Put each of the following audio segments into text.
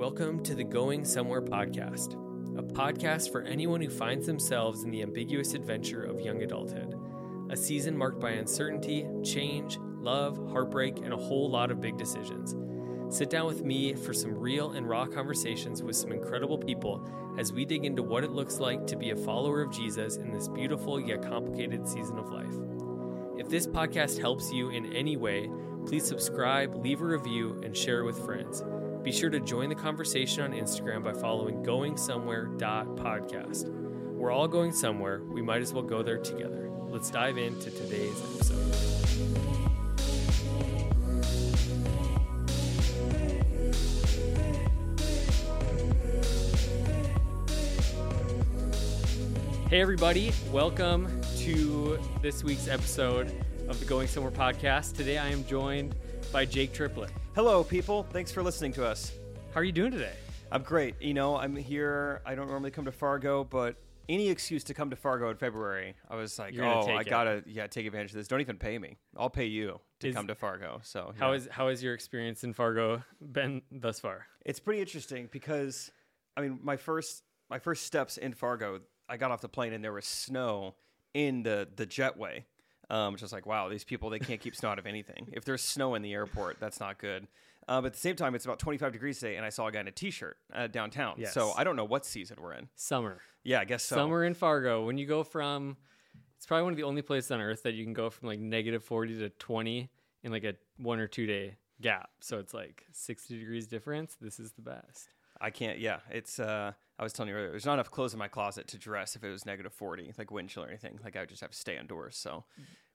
Welcome to the Going Somewhere podcast, a podcast for anyone who finds themselves in the ambiguous adventure of young adulthood. A season marked by uncertainty, change, love, heartbreak, and a whole lot of big decisions. Sit down with me for some real and raw conversations with some incredible people as we dig into what it looks like to be a follower of Jesus in this beautiful yet complicated season of life. If this podcast helps you in any way, please subscribe, leave a review, and share it with friends. Be sure to join the conversation on Instagram by following goingsomewhere.podcast. We're all going somewhere. We might as well go there together. Let's dive into today's episode. Hey, everybody. Welcome to this week's episode of the Going Somewhere podcast. Today I am joined by Jake Triplett. Hello, people. Thanks for listening to us. How are you doing today? I'm great. You know, I'm here. I don't normally come to Fargo, but any excuse to come to Fargo in February, I was like, You're oh, I it." gotta, yeah, take advantage of this. Don't even pay me. I'll pay you to Is- come to Fargo. So How yeah. is how has your experience in Fargo been thus far? It's pretty interesting because, I mean, my first my first steps in Fargo, I got off the plane and there was snow in the the jetway. Um, just like wow, these people they can't keep snow out of anything. If there's snow in the airport, that's not good. Uh, but at the same time, it's about 25 degrees today, and I saw a guy in a t-shirt uh, downtown. Yes. So I don't know what season we're in. Summer. Yeah, I guess so. Summer in Fargo. When you go from it's probably one of the only places on earth that you can go from like negative 40 to 20 in like a one or two day gap. So it's like 60 degrees difference. This is the best. I can't. Yeah, it's. Uh, I was telling you earlier, there's not enough clothes in my closet to dress if it was negative 40, like wind chill or anything. Like I would just have to stay indoors. So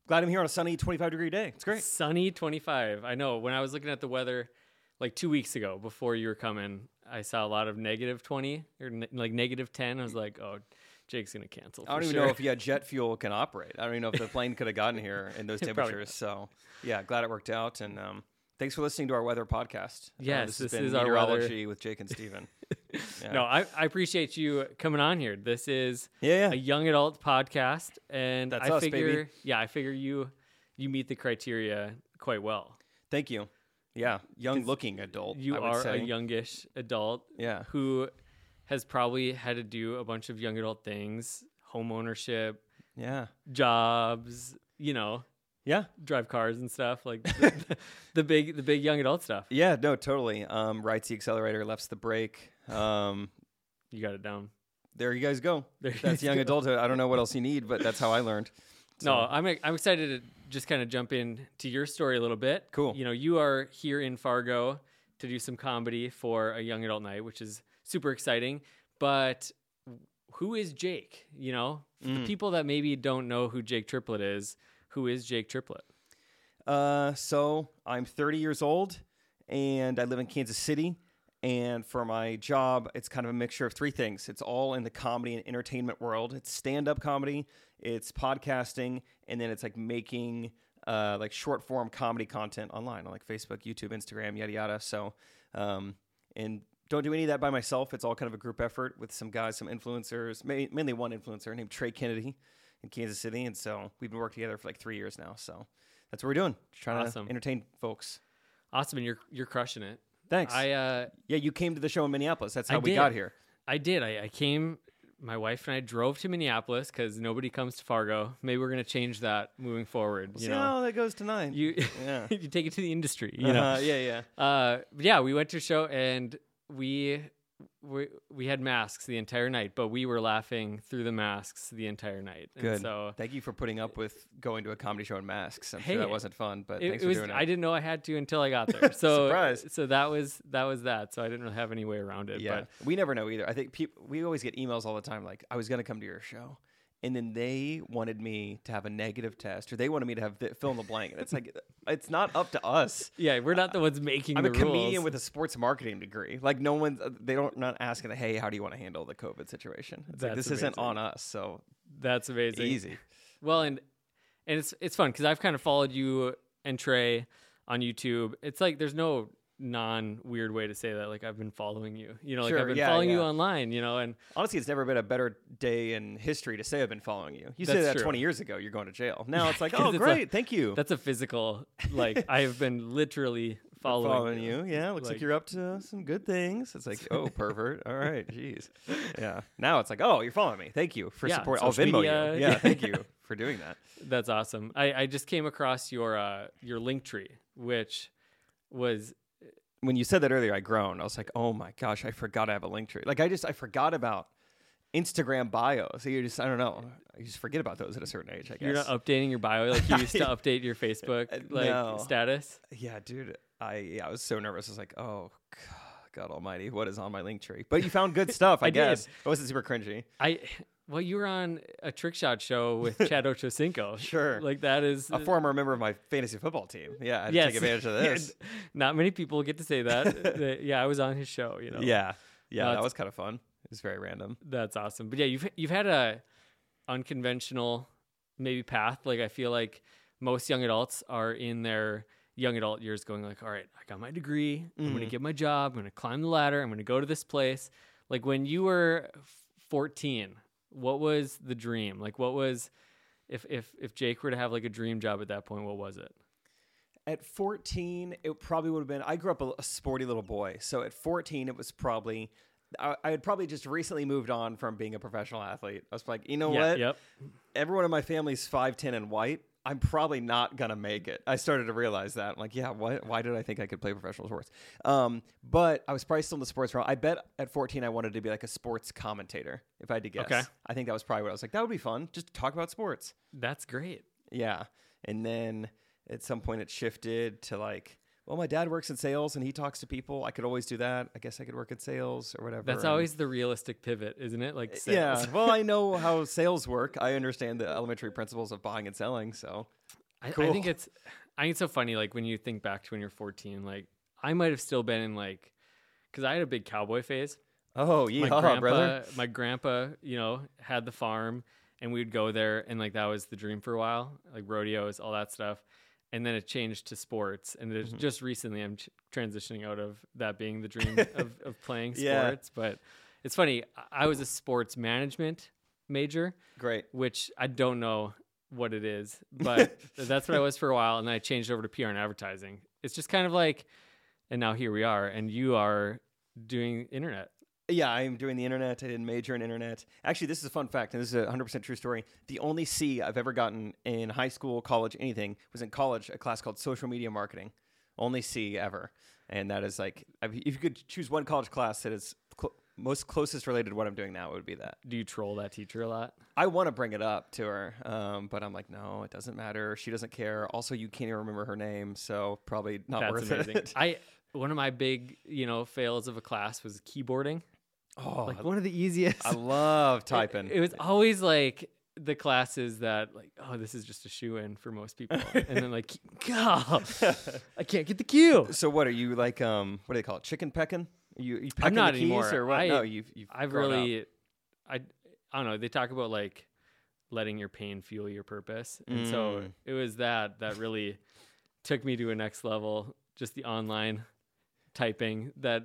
glad I'm here on a sunny 25 degree day. It's great. Sunny 25. I know. When I was looking at the weather like two weeks ago before you were coming, I saw a lot of negative 20 or ne- like negative 10. I was like, oh, Jake's going to cancel. I don't even sure. know if yeah, jet fuel can operate. I don't even know if the plane could have gotten here in those temperatures. So yeah, glad it worked out. And um, thanks for listening to our weather podcast. Uh, Yes, this, this has been is our weather- meteorology with Jake and Stephen. Yeah. No, I, I appreciate you coming on here. This is Yeah, a young adult podcast, and That's I us, figure, baby. yeah, I figure you you meet the criteria quite well. Thank you. Yeah, young looking adult. You are say. a youngish adult Yeah. who has probably had to do a bunch of young adult things, home ownership, Yeah. jobs, you know, Yeah. drive cars and stuff like the, the big the big young adult stuff. Yeah. No, totally. Um, rights the accelerator, left's the brake. Um, You got it down. there you guys go. There you That's young go. adulthood. I don't know what else you need, but that's how I learned. No, I'm I'm excited to just kind of jump in to your story a little bit. Cool. You know, you are here in Fargo to do some comedy for a young adult night, which is super exciting. But who is Jake? You know, Mm. the people that maybe don't know who Jake Triplett is, who is Jake Triplett? Uh, so I'm 30 years old and I live in Kansas City. And for my job, it's kind of a mixture of three things. It's all in the comedy and entertainment world. It's stand-up comedy, it's podcasting, and then it's like making uh, like short form comedy content online on like Facebook, YouTube, Instagram, yada yada. So, um, and don't do any of that by myself. It's all kind of a group effort with some guys, some influencers, ma- mainly one influencer named Trey Kennedy in Kansas City. And so we've been working together for like three years now. So that's what we're doing. Just trying Awesome. to entertain folks. Awesome, and you're you're crushing it. Thanks. I uh yeah, you came to the show in Minneapolis. That's I how we did. got here. I did. I, I came. My wife and I drove to Minneapolis because nobody comes to Fargo. Maybe we're gonna change that moving forward. We'll you see know, how that goes tonight. you yeah. you take it to the industry. You know, Uh-huh, yeah, yeah. Uh, but yeah, we went to a show and we we we had masks the entire night, but we were laughing through the masks the entire night. And Good. so Thank you for putting up with going to a comedy show in masks. I'm Hey, sure that wasn't fun, but it, thanks it for was. doing it. I didn't know I had to until I got there. So Surprise. So that was that was that. So I didn't really have any way around it. yeah, But we never know either. I think people we always get emails all the time like I was gonna come to your show, and then they wanted me to have a negative test, or they wanted me to have the, fill in the blank. And it's like it's not up to us. yeah, we're not the ones making I'm the a comedian with a sports marketing degree. Like no one's uh, they don't not asking, hey, how do you want to handle the COVID situation? It's like That's this isn't on us, so That's amazing. easy. Well, and and it's it's fun because I've kind of followed you and Trey on YouTube. It's like there's no non weird way to say that. Like I've been following you. You know, like Sure, I've been yeah, following you online. You know, and Honestly, it's never been a better day in history to say I've been following you. You say that true. 20 years ago, you're going to jail. Now it's like, oh, it's a- great, thank you. that's a physical. Like I have been literally following, following you. Yeah, looks like, Like- you're up to some good things. It's like, oh, pervert. All right, jeez. Yeah. Now it's like, oh, you're following me. Thank you for Yeah, support. I'll Venmo media. you. Yeah, thank you for doing that. That's awesome. I, I just came across your uh, your link tree, which was When you said that earlier, I groaned. I was like, oh my gosh, I forgot I have a link tree. Like I just I forgot about Instagram bio. So you just I don't know. You just forget about those at a certain age. I guess. you're not updating your bio like you used to update your Facebook Uh, like no. status. Yeah, dude. I yeah, I was so nervous. I was like, oh God Almighty, what is on my link tree? But you found good stuff, I, I did. guess. It wasn't super cringy. I well, you were on a trick shot show with Chad Ochocinco. Sure. like that is A former member of my fantasy football team. Yeah, I yes. take advantage of this. Not many people get to say that. Yeah, I was on his show. You know. Yeah, yeah, No, that was kind of fun. It was very random. That's awesome. But yeah, you've you've had a unconventional maybe path. Like I feel like most young adults are in their young adult years going like, all right, I got my degree. I'm going to mm-hmm. get my job. I'm going to climb the ladder. I'm going to go to this place. Like when you were 14, what was the dream? Like what was if if if Jake were to have like a dream job at that point, what was it? At 14, it probably would have been. I grew up a, a sporty little boy, so at 14, it was probably. I, I had probably just recently moved on from being a professional athlete. I was like, you know yeah, what? yep. Everyone in my family's 5'10 and white. I'm probably not gonna make it. I started to realize that. I'm like, yeah, why, why did I think I could play professional sports? Um, but I was probably still in the sports realm. I bet at 14 I wanted to be like a sports commentator, if I had to guess. Okay. I think that was probably what I was like. That would be fun, just to talk about sports. That's great. Yeah. And then at some point it shifted to like, well, my dad works in sales and he talks to people. I could always do that. I guess I could work in sales or whatever. That's And- always the realistic pivot, isn't it? Like Yeah. well, I know how sales work. I understand the elementary principles of buying and selling. So I, I think it's I think it's so funny like when you think back to when you're 14 like I might have still been in like cuz I had a big cowboy phase Oh, my yeah, grandpa brother. my grandpa you know had the farm and we would go there and like that was the dream for a while like rodeos all that stuff and then it changed to sports and it's Mm-hmm. just recently I'm ch- transitioning out of that being the dream of, of playing Yeah. sports but it's funny I- I was a sports management major Great. which I don't know what it is, but that's what I was for a while, and then I changed over to PR and advertising. It's just kind of like, and now here we are, and you are doing internet. Yeah, I'm doing the internet. I didn't major in internet. Actually, this is a fun fact, and this is a 100% true story. The only C I've ever gotten in high school, college, anything was in college, a class called social media marketing. Only C ever. And that is like, if you could choose one college class that is cl- most closest related to what I'm doing now, it would be that. Do you troll that teacher a lot? I want to bring it up to her, um, but I'm like, no, it doesn't matter. She doesn't care. Also, you can't even remember her name, so probably not That's worth amazing. it. I one of my big you know fails of a class was keyboarding. Oh, Like one of the easiest. I love typing. It, was always like the classes that like oh this is just a shoe in for most people, and then like God, I can't get the cue. so what are you like? Um, what do they call it? Chicken pecking? You, you pecking not the keys anymore. or what? I- no, you've you've I've grown up. really, I, I don't know. They talk about like letting your pain fuel your purpose, and so Mm. it was that that really took me to a next level. Just the online typing that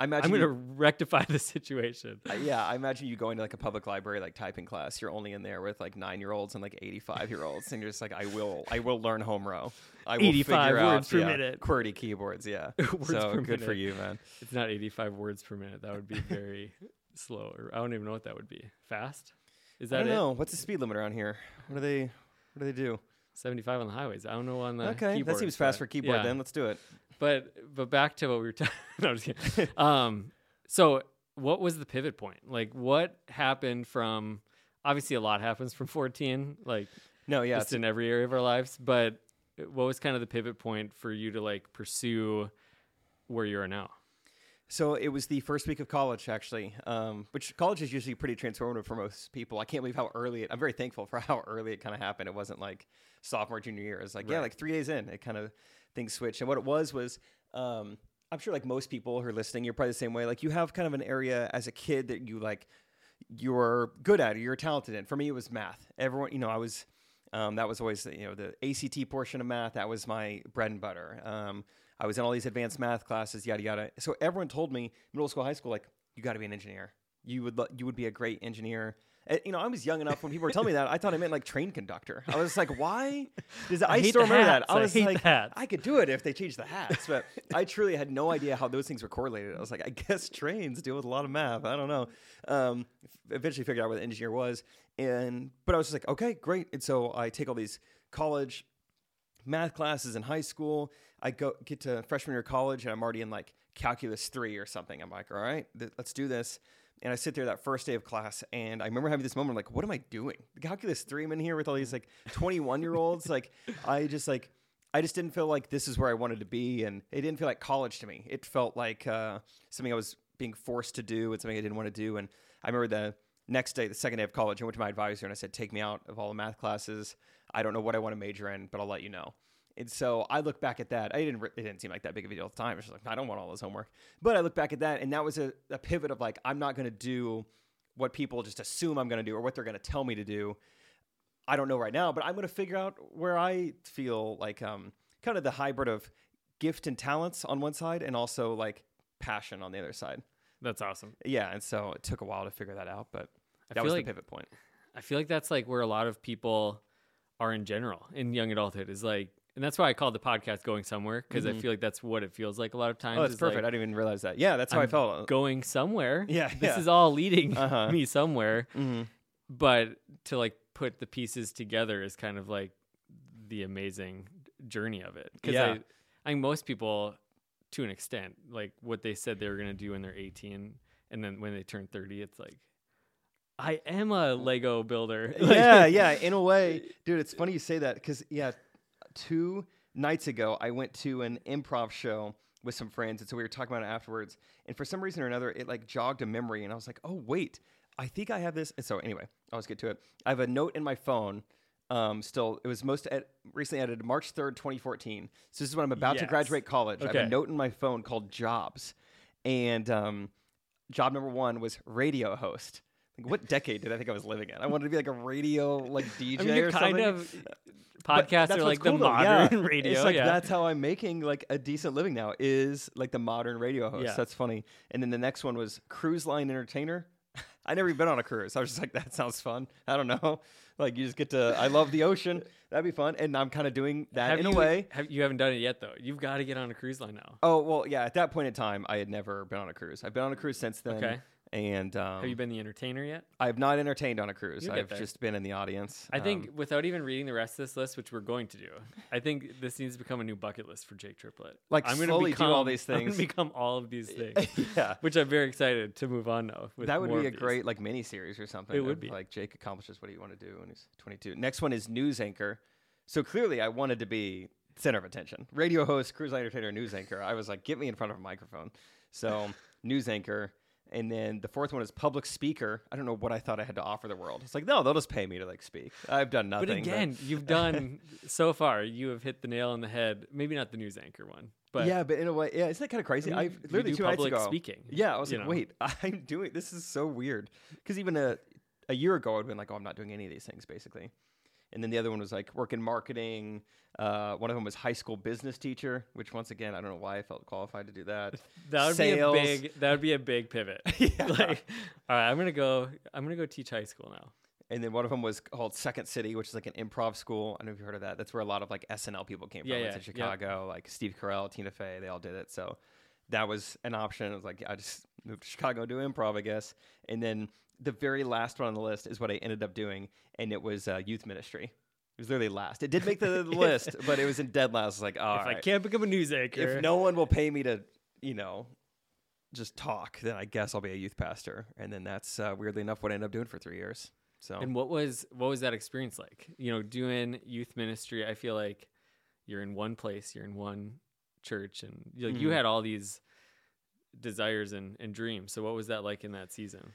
I imagine. I'm going to rectify the situation. uh, yeah, I imagine you going to like a public library, like typing class. You're only in there with like nine year olds and like 85 year olds, and you're just like, I will, I will learn home row. I will 85 figure words out, per yeah, minute. QWERTY keyboards. Yeah, Words so good for you, man. It's not 85 words per minute. That would be very slow. Or I don't even know what that would be. Fast? Is that? I don't it? know. What's the speed limit around here? What do they? What do they do? 75 on the highways. I don't know on the okay, that seems fast for keyboard. yeah. Then let's do it. But but back to what we were talking. no, I'm just kidding. um, so what was the pivot point? Like, what happened from? Obviously, a lot happens from 14, like No, yeah, just in every area of our lives. But what was kind of the pivot point for you to like pursue where you are now? So it was the first week of college, actually, um, which college is usually pretty transformative for most people. I can't believe how early it. I'm very thankful for how early it kind of happened. It wasn't like sophomore, junior year. It's like yeah, like three days in, it kind of things switched. And what it was was, um, I'm sure like most people who are listening, you're probably the same way. Like you have kind of an area as a kid that you like, you're good at, or you're talented in. For me, it was math. Everyone, you know, I was. Um, that was always, you know, the ACT portion of math. That was my bread and butter. Um, I was in all these advanced math classes, yada yada. So everyone told me, middle school, high school, like you got to be an engineer. You would you would be a great engineer. Uh, You know, I was young enough when people were telling me that. I thought I meant like train conductor. I was like, why? Does I, I still remember hats. that? I I was like. I could do it if they changed the hats, but I truly had no idea how those things were correlated. I was like, I guess trains deal with a lot of math. I don't know. Um, eventually figured out what the engineer was, and but I was just like, okay, great. And so I take all these college math classes in high school. I go get to freshman year of college, and I'm already in like calculus three or something. I'm like, all right, th- let's do this. And I sit there that first day of class, and I remember having this moment like, what am I doing? The Calculus three, I'm in here with all these like 21 year olds. Like, I just like, I just didn't feel like this is where I wanted to be, and it didn't feel like college to me. It felt like uh, something I was being forced to do, and something I didn't want to do. And I remember the next day, the second day of college, I went to my advisor and I said, take me out of all the math classes. I don't know what I want to major in, but I'll let you know. And so I look back at that. I didn't. It didn't seem like that big of a deal at the time. It's just like I don't want all this homework. But I look back at that, and that was a, a pivot of like I'm not going to do what people just assume I'm going to do or what they're going to tell me to do. I don't know right now, but I'm going to figure out where I feel like um, kind of the hybrid of gift and talents on one side, and also like passion on the other side. That's awesome. Yeah, and so it took a while to figure that out, but I that feel was like the pivot point. I feel like that's like where a lot of people are in general in young adulthood is like, and that's why I call the podcast "Going Somewhere" because I feel like that's what it feels like a lot of times. Mm-hmm. Oh, that's is, like, perfect. I didn't even realize that. Yeah, that's how i I'm felt. going somewhere. Yeah, this yeah. is all leading Uh-huh. me somewhere. Mhm. But to like put the pieces together is kind of like the amazing journey of it. Because Yeah. I, I think most people, to an extent, like what they said they were going to do when they're 18, and then when they turn 30, it's like, I am a Lego builder. Yeah, yeah. In a way, dude, it's funny you say that because yeah, two nights ago I went to an improv show with some friends, and so we were talking about it afterwards. And for some reason or another, it like jogged a memory, and I was like, oh wait, I think I have this. And so anyway, I'll just get to it. I have a note in my phone. Um, still, it was most ed- recently edited March third, twenty fourteen. So this is when I'm about to graduate college. I have a note in my phone called jobs, and um, job number one was radio host. What decade did I think I was living in? I wanted to be like a radio like DJ I mean, or kind something. of But podcasts are like cool the though, yeah. modern radio. It's like yeah. that's how I'm making like a decent living now. Is like the modern radio host. Yeah. That's funny. And then the next one was cruise line entertainer. I never even been on a cruise. I was just like, that sounds fun. I don't know. Like you just get to. I love the ocean. That'd be fun. And I'm kind of doing that have in you, a way. Have, you haven't done it yet though. You've got to get on a cruise line now. Oh well, yeah. At that point in time, I had never been on a cruise. I've been on a cruise since then. Okay. And um, Have you been the entertainer yet? I have not entertained on a cruise. I've there. just been in the audience. I think Um, without even reading the rest of this list, which we're going to do, I think this needs to become a new bucket list for Jake Triplett. Like, I'm gonna slowly do become all these things. become all of these things, yeah. which I'm very excited to move on now. With That would more be a great like mini series or something. It would of, be. like Jake accomplishes what do you want to do when he's 22. Next one is news anchor. So clearly, I wanted to be center of attention. Radio host, cruise line entertainer, news anchor. I was like, get me in front of a microphone. So news anchor, and then the fourth one is public speaker. I don't know what I thought I had to offer the world. It's like no, they'll just pay me to like speak. I've done nothing. But again, you've done so far. You have hit the nail on the head. Maybe not the news anchor one, but yeah, but in a way, yeah, isn't that kind of crazy? I mean, literally do two nights ago. speaking, Yeah, I was like, know. wait, I'm doing this is so weird. Because even a a year ago, I'd been like, oh, I'm not doing any of these things basically. And then the other one was like work in marketing. Uh, one of them was high school business teacher, which once again, I don't know why I felt qualified to do that. that would Sales. be a big. That would be a big pivot. Yeah. like, all right, I'm gonna go. I'm gonna go teach high school now. And then one of them was called Second City, which is like an improv school. I don't know if you've heard of that. That's where a lot of like SNL people came from. Yeah, it's in Chicago, like Steve Carell, Tina Fey, they all did it. So that was an option. I was like, I just moved to Chicago to do improv, I guess. And then the very last one on the list is what I ended up doing, and it was uh, youth ministry. It was literally last. It did make the list, but it was in dead last. I was like, all if right. I can't become a news anchor, if no one will pay me to, you know, just talk, then I guess I'll be a youth pastor. And then that's uh, weirdly enough what I ended up doing for three years. So And what was what was that experience like? You know, doing youth ministry. I feel like you're in one place, you're in one church, and you, like, you Mhm. had all these desires and, and dreams. So what was that like in that season?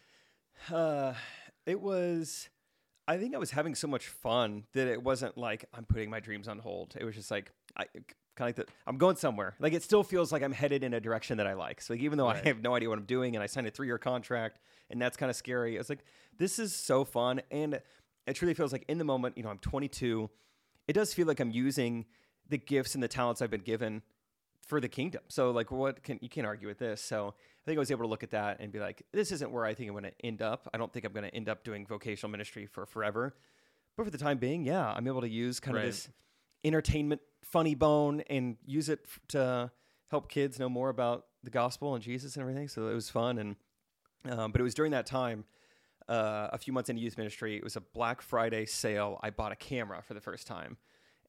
Uh, it was. I think I was having so much fun that it wasn't like I'm putting my dreams on hold. It was just like I kind of like that. I'm going somewhere. Like it still feels like I'm headed in a direction that I like. So like, even though Right. I have no idea what I'm doing, and I signed a three year contract, and that's kind of scary. It's like this is so fun, and it truly feels like in the moment. You know, I'm 22. It does feel like I'm using the gifts and the talents I've been given for the kingdom. So like what can you can't argue with this. So I think I was able to look at that and be like, this isn't where I think I'm going to end up. I don't think I'm going to end up doing vocational ministry for forever. But for the time being, yeah, I'm able to use kind Right. of this entertainment funny bone and use it to help kids know more about the gospel and Jesus and everything. So it was fun. And um, but it was during that time, uh, a few months into youth ministry, it was a Black Friday sale. I bought a camera for the first time.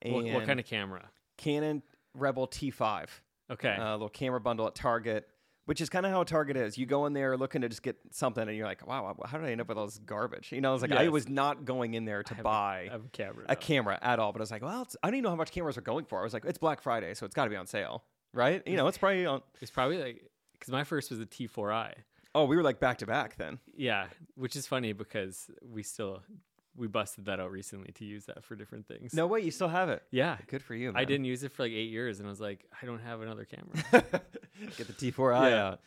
And What, what kind of camera? Canon Rebel T5, Okay. a little camera bundle at Target, which is kind of how Target is. You go in there looking to just get something, and you're like, "Wow, how did I end up with all this garbage?" You know, I was like, I was not going in there to buy a camera. a camera at all. But I was like, well, it's, I don't even know how much cameras are going for. I was like, it's Black Friday, so it's got to be on sale, right? You know, it's probably on. It's probably like because my first was a T4i. Oh, we were like back to back then. Yeah, which is funny because we still we busted that out recently to use that for different things. No way, you still have it. Yeah. Good for you. I didn't use it for like eight years, and I was like, I don't have another camera. get the T4i Yeah. out.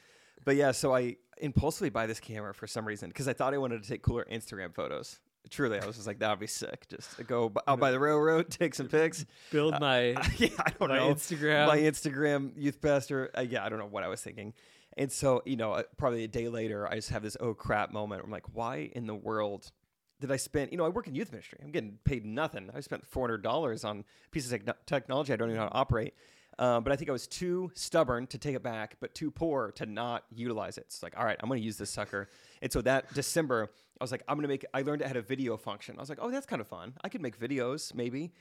But yeah, so I impulsively buy this camera for some reason because I thought I wanted to take cooler Instagram photos. Truly, I was just like, that would be sick. Just go out by the railroad, take some pics. Build my yeah, I don't my know. Instagram. My Instagram youth pastor. Uh, yeah, I don't know what I was thinking. And so, you know, uh, probably a day later, I just have this oh crap moment. I'm like, why in the world did I spend? You know, I work in youth ministry. I'm getting paid nothing. I spent four hundred dollars on pieces of techno- technology I don't even know how to operate. Um, but I think I was too stubborn to take it back, but too poor to not utilize it. It's like, all right, I'm going to use this sucker. And so that December, I was like, I'm going to make. I learned it had a video function. I was like, oh, that's kind of fun. I could make videos, maybe.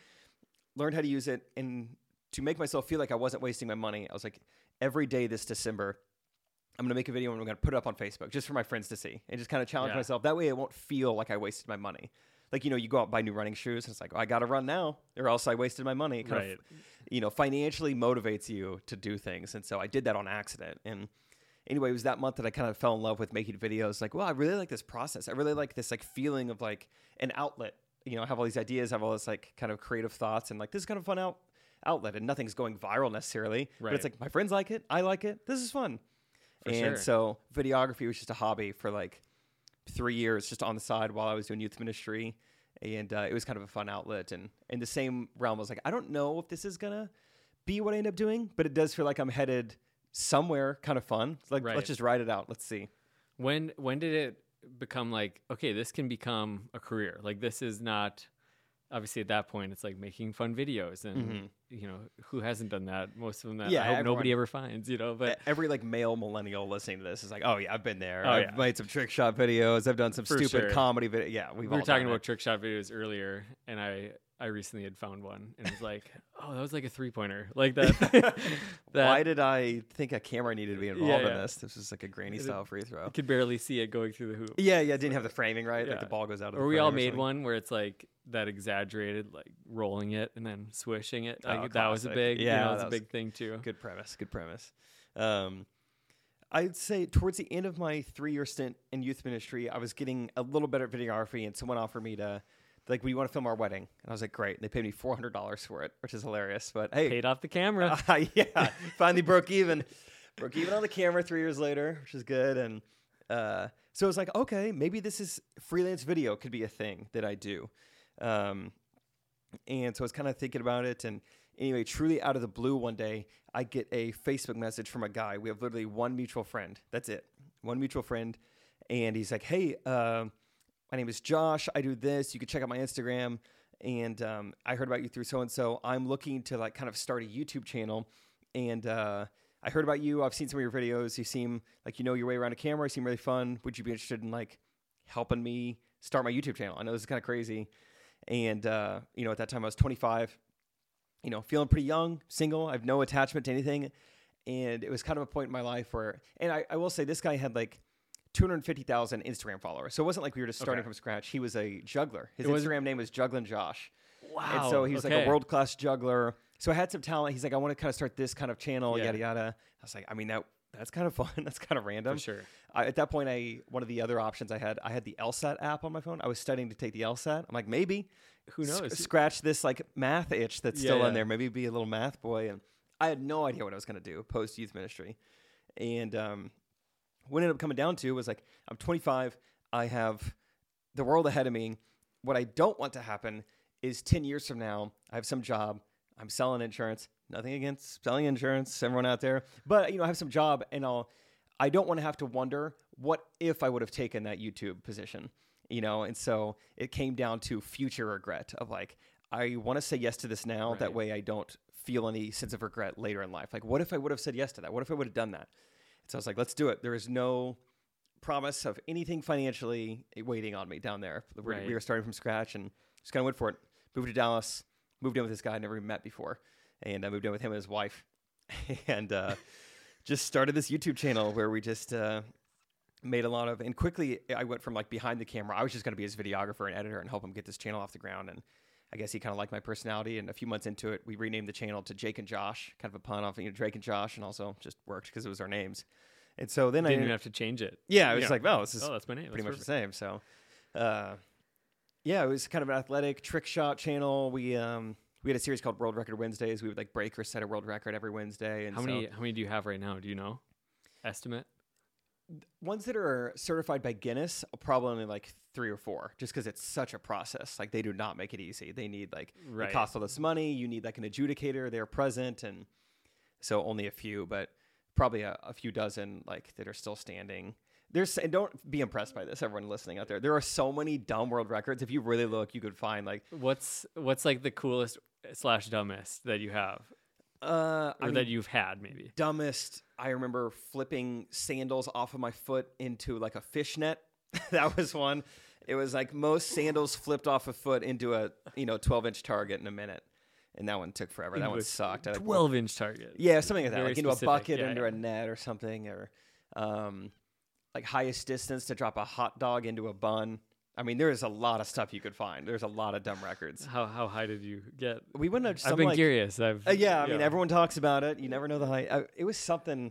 Learned how to use it, and to make myself feel like I wasn't wasting my money, I was like, every day this December, I'm to make a video and I'm to put it up on Facebook just for my friends to see and just kind of challenge Yeah. myself. That way, it won't feel like I wasted my money. Like you know, you go out and buy new running shoes, and it's like, oh, I got to run now, or else I wasted my money. It kind Right. of, you know, financially motivates you to do things, and so I did that on accident. And anyway, it was that month that I kind of fell in love with making videos. Like, well, I really like this process. I really like this like feeling of like an outlet. You know, I have all these ideas, I have all this like kind of creative thoughts, and like this is kind of fun out outlet, and nothing's going viral necessarily. Right. But it's like my friends like it, I like it. This is fun. For and sure. so videography was just a hobby for like three years, just on the side while I was doing youth ministry, and uh, it was kind of a fun outlet. And in the same realm, I was like, I don't know if this is gonna be what I end up doing, but it does feel like I'm headed somewhere kind of fun. It's like Right. let's just ride it out. Let's see. When when did it become like okay, this can become a career? Like this is not obviously at that point it's like making fun videos and you know who hasn't done that? Most of them that Mm-hmm. Yeah, I hope everyone- nobody ever finds. You know, but Every like male millennial listening to this is like, oh yeah, I've been there. Oh, I've yeah. made some trick shot videos. I've done some For stupid sure. comedy video. Yeah, we've we were all talking about it. trick shot videos earlier, and I I recently had found one and it was like, oh, that was like a three pointer, like that. that Why did I think a camera needed to be involved Yeah, in this? This was like a granny style free throw. I could barely see it going through the hoop. Yeah, yeah, didn't have the framing right. Like the ball goes out of the Or we all made one where it's like that exaggerated, like rolling it and then swishing it. Oh, that was a big, Yeah, you know, it was that a was- big thing too. Good premise. Good premise. Um, I'd say towards the end of my three year stint in youth ministry, I was getting a little better at videography, and someone offered me to, like, we want to film our wedding. And I was like, great. And they paid me $400 for it, which is hilarious. But hey, Paid off the camera. uh, yeah, finally broke even. broke even on the camera three years later, which is good. And uh, so I was like, okay, maybe this is freelance video could be a thing that I do. Um, and so I was kind of thinking about it. And anyway, truly out of the blue, one day I get a Facebook message from a guy. We have literally one mutual friend. That's it, one mutual friend. And he's like, hey, um, my name is Josh. I do this. You can check out my Instagram. And um, I heard about you through so and so. I'm looking to like kind of start a YouTube channel. And uh, I heard about you. I've seen some of your videos. You seem like you know your way around a camera. You seem really fun. Would you be interested in like helping me start my YouTube channel? I know this is kind of crazy. And uh, you know, at that time I was 25. You know, feeling pretty young, single. I have no attachment to anything. And it was kind of a point in my life where, and I, I will say, this guy had like 250,000 Instagram followers. So it wasn't like we were just starting Okay. from scratch. He was a juggler. His It was- Instagram name was Juggling Josh. Wow. And so he was like a world class juggler. So I had some talent. He's like, I want to kind of start this kind of channel, Yeah. yada yada. I was like, I mean that that's kind of fun. that's kind of random. for sure. I, at that point, I one of the other options I had, I had the LSAT app on my phone. I was studying to take the LSAT. I'm like, maybe Who sc- knows? scratch this like math itch that's Yeah, still yeah. in there. Maybe be a little math boy. And I had no idea what I was going to do post youth ministry. And um, what ended up coming down to was like, I'm 25. I have the world ahead of me. What I don't want to happen is 10 years from now, I have some job. I'm selling insurance. Nothing against selling insurance, everyone out there, but you know, I have some job, and I'll. I don't want to have to wonder what if I would have taken that YouTube position, you know. And so it came down to future regret of like, I want to say yes to this now. That way, I don't feel any sense of regret later in life. Like, what if I would have said yes to that? What if I would have done that? So I was like, let's do it. There is no promise of anything financially eh, waiting on me down there. Right. We were starting from scratch and just kind of went for it. Moved to Dallas, moved in with this guy I never even met before. And I moved in with him and his wife. and uh, just started this YouTube channel where we just uh, made a lot of, and quickly I went from like behind the camera. I was just going to be his videographer and editor and help him get this channel off the ground. And I guess he kind of liked my personality. And a few months into it, we renamed the channel to Jake and Josh, kind of a pun off you know, Drake and Josh, and also just worked because it was our names. And so then I Didn't I even have to change it. yeah, I was Yeah. like, well, this is Oh, that's my name. pretty That's much the same. So, uh, yeah, it was kind of an athletic trick shot channel. We um we had a series called World Record Wednesdays. We would like break or set a world record every Wednesday. And How so many? How many do you have right now? Do you know? Estimate. ones that are certified by Guinness? Probably like three or four, just because it's such a process. Like they do not make it easy. They need like Right. it costs all this money. You need like an adjudicator. They're present, and so only a few, but probably a, a few dozen like that are still standing. There's and don't be impressed by this, everyone listening out there. There are so many dumb world records. If you really look, you could find like What's What's like the coolest slash dumbest that you have, uh, I or mean, that you've had maybe? dumbest. I remember flipping sandals off of my foot into like a fishnet. that was one. It was like most sandals flipped off a foot into a you know 12 inch target in a minute, and that one took forever. that one sucked. I, Twelve inch target. Yeah, something like that, Very like into a bucket, Yeah, into yeah. a net or something, or um, like highest distance to drop a hot dog into a bun. I mean, there's a lot of stuff you could find. There's a lot of dumb records. How how high did you get? We went to some like I've been like, curious. I've uh, yeah, I mean, everyone talks about it. You never know the height. Uh, it was something.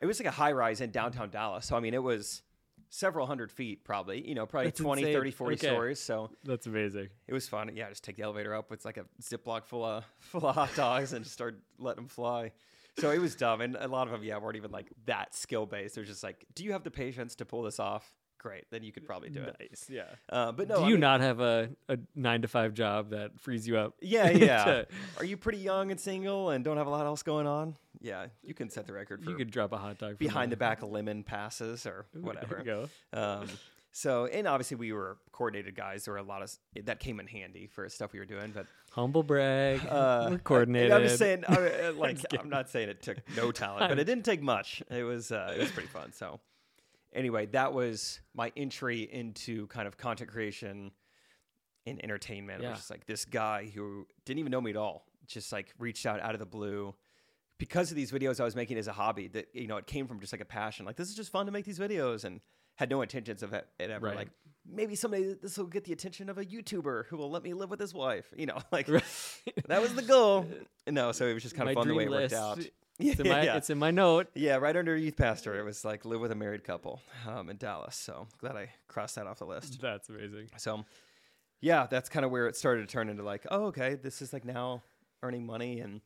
It was like a high rise in downtown Dallas. So I mean, it was several hundred feet, probably. You know, probably That's 20, insane. 30, 40 Okay. stories. So That's amazing. it was fun. Yeah, just take the elevator up. It's like a Ziploc full of full of hot dogs and just start letting them fly. So it was dumb, and a lot of them, yeah, weren't even like that skill based. They're just like, do you have the patience to pull this off? Great, then you could probably do it. Nice. Yeah. Uh, but no, do I you mean- not have a, a nine to five job that frees you up? Yeah, yeah. to- Are you pretty young and single and don't have a lot else going on? Yeah, you can set the record for you could drop a hot dog behind the back lemon passes or Ooh, whatever. There you go. Um, so, and obviously we were coordinated guys. There were a lot of that came in handy for stuff we were doing, but Humble brag. uh, We're coordinated. I'm just saying, I, uh, like. I'm not saying it took no talent, but it didn't take much. It was, uh, it was pretty fun. So, anyway, that was my entry into kind of content creation and entertainment. It was just like this guy who didn't even know me at all, just like reached out out of the blue because of these videos I was making as a hobby. That you know, it came from just like a passion. Like this is just fun to make these videos, and had no intentions of it, ever Right. like maybe someday this will get the attention of a YouTuber who will let me live with his wife. You know, like Right. that was the goal. No, so it was just kind of My fun the way it dream worked list. Out. It's in my, yeah. it's in my note. yeah, right under youth pastor, it was like live with a married couple um, in Dallas. So glad I crossed that off the list. That's amazing. So, yeah, that's kind of where it started to turn into like, oh, okay, this is like now earning money and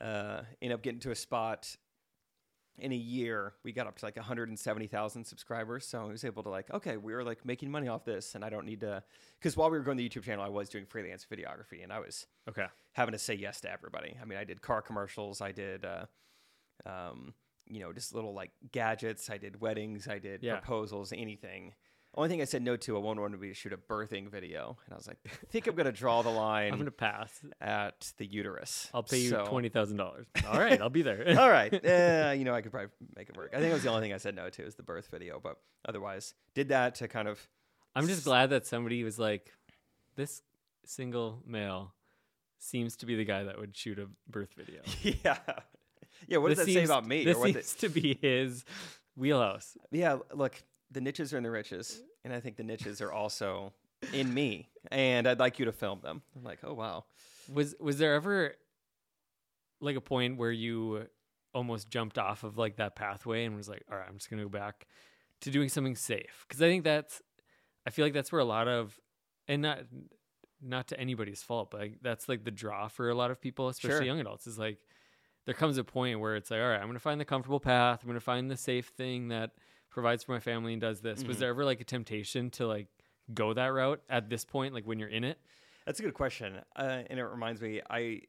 uh, end up getting to a spot in a year. We got up to like 170,000 subscribers. So I was able to like, okay, we were like making money off this and I don't need to, because while we were growing the YouTube channel, I was doing freelance videography and I was Okay. having to say yes to everybody. I mean, I did car commercials, I did, uh, um, you know, just little like gadgets. I did weddings, I did Yeah. proposals, anything. Only thing I said no to, I wanted to be to shoot a birthing video, and I was like, I think I'm gonna draw the line I'm gonna pass. at the uterus. I'll pay you So- twenty thousand dollars. All right, I'll be there. All right, uh, you know, I could probably make it work. I think it was the only thing I said no to is the birth video, but otherwise, did that to kind of I'm just glad that somebody was like, this single male seems to be the guy that would shoot a birth video. yeah, yeah. What does This that say about me? This or what the- seems to be his wheelhouse. Yeah, look, the niches are in the riches, and I think the niches are also in me, and I'd like you to film them. I'm like, oh wow, Was was there ever like a point where you almost jumped off of like that pathway and was like, all right, I'm just gonna go back to doing something safe? Because I think that's, I feel like that's where a lot of, and not not to anybody's fault, but like, that's like the draw for a lot of people, especially Sure. young adults, is like there comes a point where it's like, all right, I'm gonna find the comfortable path. I'm gonna find the safe thing that provides for my family and does this. Was Mhm. there ever like a temptation to like go that route at this point, like when you're in it? that's a good question, uh, and it reminds me, I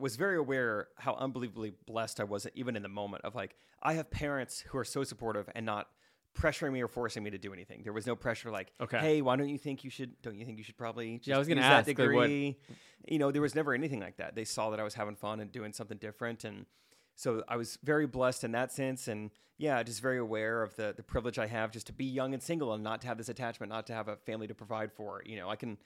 was very aware how unbelievably blessed I was even in the moment of like I have parents who are so supportive and not pressuring me or forcing me to do anything. There was no pressure like, Okay. hey, why don't you think you should don't you think you should probably just Yeah, I was gonna ask, that like, degree? You know, there was never anything like that. They saw that I was having fun and doing something different and so I was very blessed in that sense and yeah, just very aware of the the privilege I have just to be young and single and not to have this attachment, not to have a family to provide for. You know, I can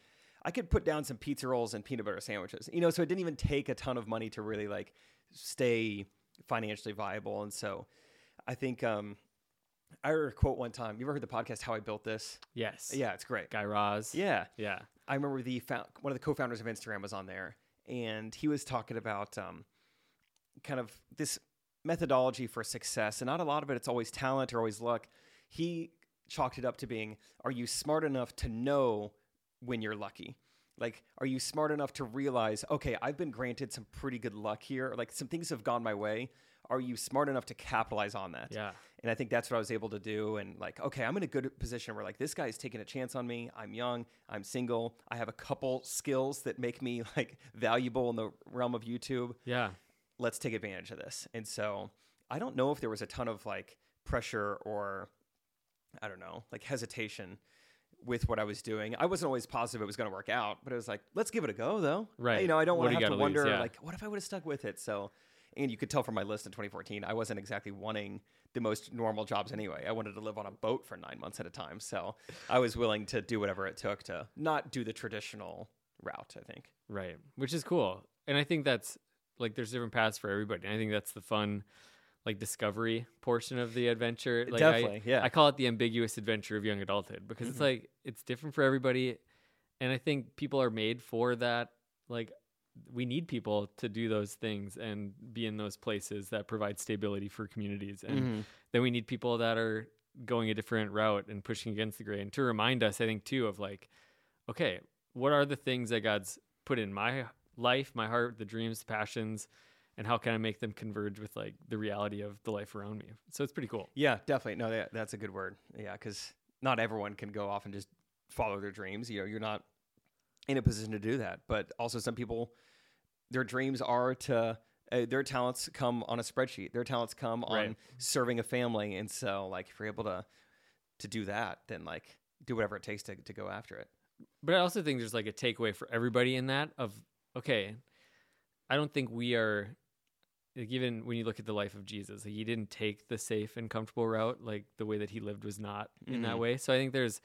I could put down some pizza rolls and peanut butter sandwiches. You know, so it didn't even take a ton of money to really like stay financially viable. And so I think um I heard a quote one time. You ever heard the podcast How I Built This? Yes. Yeah, it's great. Guy Raz. Yeah. Yeah. I remember the one of the co-founders of Instagram was on there, and he was talking about um, kind of this methodology for success, and not a lot of it. It's always talent or always luck. He chalked it up to being: Are you smart enough to know when you're lucky? Like, are you smart enough to realize, okay, I've been granted some pretty good luck here, like some things have gone my way. Are you smart enough to capitalize on that? Yeah. And I think that's what I was able to do. And like, okay, I'm in a good position where like this guy's taking a chance on me. I'm young. I'm single. I have a couple skills that make me like valuable in the realm of YouTube. Yeah. Let's take advantage of this. And so I don't know if there was a ton of like pressure or I don't know, like hesitation with what I was doing. I wasn't always positive it was going to work out, but it was like, let's give it a go though. Right. You know, I don't want do to have to lose? wonder Yeah. like, what if I would have stuck with it? So, and you could tell from my list in 2014, I wasn't exactly wanting the most normal jobs anyway. I wanted to live on a boat for nine months at a time. So I was willing to do whatever it took to not do the traditional route, I think. Right. Which is cool. And I think that's like there's different paths for everybody. And I think that's the fun like discovery portion of the adventure. Like Definitely, I, yeah. I call it the ambiguous adventure of young adulthood because it's Mhm. like it's different for everybody. And I think people are made for that. Like we need people to do those things and be in those places that provide stability for communities. And Mhm. then we need people that are going a different route and pushing against the grain to remind us, I think, too, of like, okay, what are the things that God's put in my life, my heart, the dreams, the passions, and how can I make them converge with like the reality of the life around me? So it's pretty cool. Yeah, definitely. No, that, that's a good word. Yeah, because not everyone can go off and just follow their dreams. You know, you're not in a position to do that. But also, some people, their dreams are to. Uh, their talents come on a spreadsheet. Their talents come on Right. serving a family, and so like if you're able to to do that, then like do whatever it takes to to go after it. But I also think there's like a takeaway for everybody in that of okay, I don't think we are like even when you look at the life of Jesus, like he didn't take the safe and comfortable route, like the way that he lived was not in that Mhm. way. So I think there's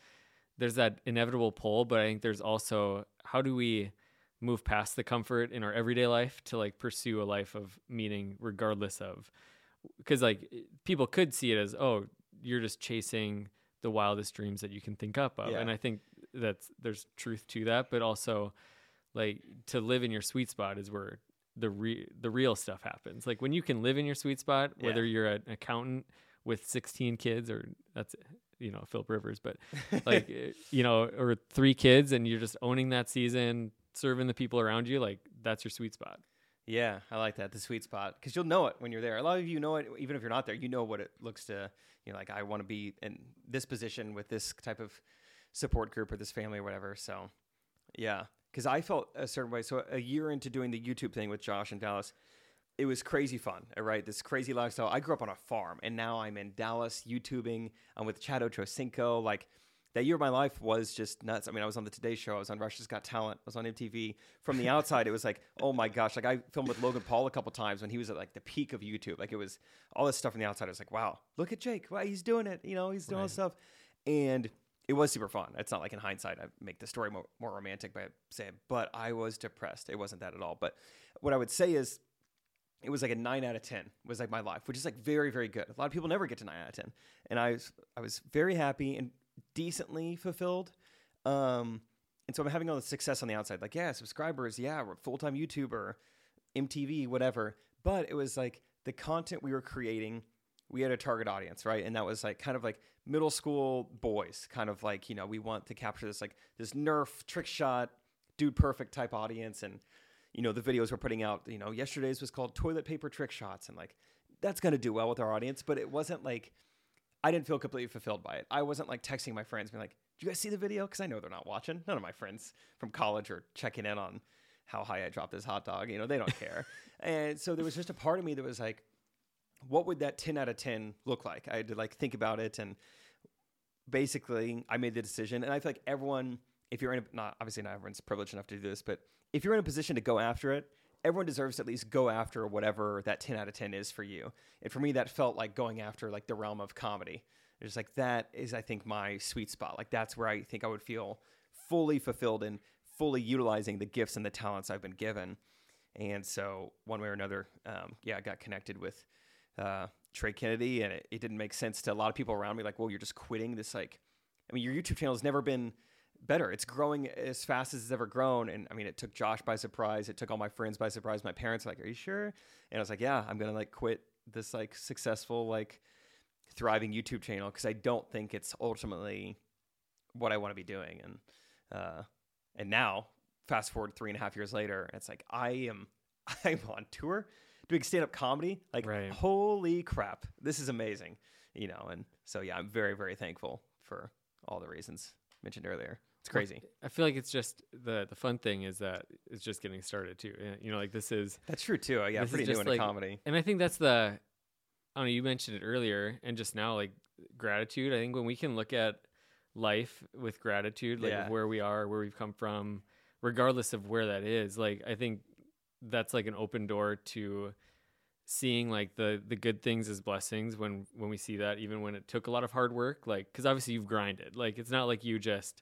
there's that inevitable pull, but I think there's also how do we move past the comfort in our everyday life to like pursue a life of meaning regardless of because like people could see it as oh you're just chasing the wildest dreams that you can think up of Yeah. and i think that's there's truth to that but also like to live in your sweet spot is where the re- the real stuff happens like when you can live in your sweet spot Yeah. whether you're an accountant with 16 kids or that's you know philip rivers but like you know or three kids and you're just owning that season serving the people around you like that's your sweet spot Yeah, I like that. The sweet spot. Because you'll know it when you're there. A lot of you know it, even if you're not there, you know what it looks to, you know, like, I want to be in this position with this type of support group or this family or whatever. So, yeah. Because I felt a certain way. So, a year into doing the YouTube thing with Josh in Dallas, it was crazy fun, uh, right? This crazy lifestyle. I grew up on a farm and now I'm in Dallas YouTubing. I'm with Chad Ochocinco. Like, that year of my life was just nuts. I mean, I was on the Today Show, I was on Russia's Got Talent, I was on MTV. From the outside, it was like, oh my gosh! Like I filmed with Logan Paul a couple times when he was at like the peak of YouTube. Like it was all this stuff from the outside. I was like, wow, look at Jake, wow, he's doing it. You know, he's doing all this stuff, and it was super fun. It's not like in hindsight, I make the story more, more romantic by saying, but I was depressed. It wasn't that at all. But what I would say is, it was like a nine out of ten was like my life, which is like very very good. A lot of people never get to nine out of ten, and I was I was very happy and decently fulfilled. Um, and so I'm having all the success on the outside, like yeah, subscribers, yeah, full time YouTuber, MTV, whatever. But it was like the content we were creating. We had a target audience, right? And that was like kind of like middle school boys, kind of like you know we want to capture this like this Nerf trick shot, dude perfect type audience, and you know the videos we're putting out. You know yesterday's was called toilet paper trick shots, and like that's gonna do well with our audience, but it wasn't like I didn't feel completely fulfilled by it. I wasn't like texting my friends, being like, "Do you guys see the video?" Because I know they're not watching. None of my friends from college are checking in on how high I dropped this hot dog. You know, they don't care. and so there was just a part of me that was like, what would that 10 out of 10 look like? I had to like think about it and basically I made the decision and I feel like everyone if you're in a, not obviously not everyone's privileged enough to do this, but if you're in a position to go after it, everyone deserves to at least go after whatever that 10 out of 10 is for you. And for me that felt like going after like the realm of comedy. It's like that is I think my sweet spot. Like that's where I think I would feel fully fulfilled and fully utilizing the gifts and the talents I've been given. And so one way or another, um, yeah, I got connected with uh, Trey Kennedy, and it, it didn't make sense to a lot of people around me. Like, well, you're just quitting this. Like, I mean, your YouTube channel has never been better. It's growing as fast as it's ever grown. And I mean, it took Josh by surprise. It took all my friends by surprise. My parents like, "Are you sure?" And I was like, "Yeah, I'm gonna like quit this like successful like thriving YouTube channel because I don't think it's ultimately what I want to be doing." And uh, and now, fast forward three and a half years later, it's like I am I'm on tour doing stand up comedy. Like, Right. holy crap, this is amazing. You know, and so yeah, I'm very very thankful for all the reasons mentioned earlier. It's crazy. I feel like it's just the the fun thing is that it's just getting started too. You know, like this is That's true too. Yeah, pretty new in like- comedy. And I think that's the, I don't know, you mentioned it earlier and just now, like gratitude. I think when we can look at life with gratitude, like Yeah. where we are, where we've come from, regardless of where that is, like I think that's like an open door to seeing like the the good things as blessings when when we see that even when it took a lot of hard work like because obviously you've grinded like it's not like you just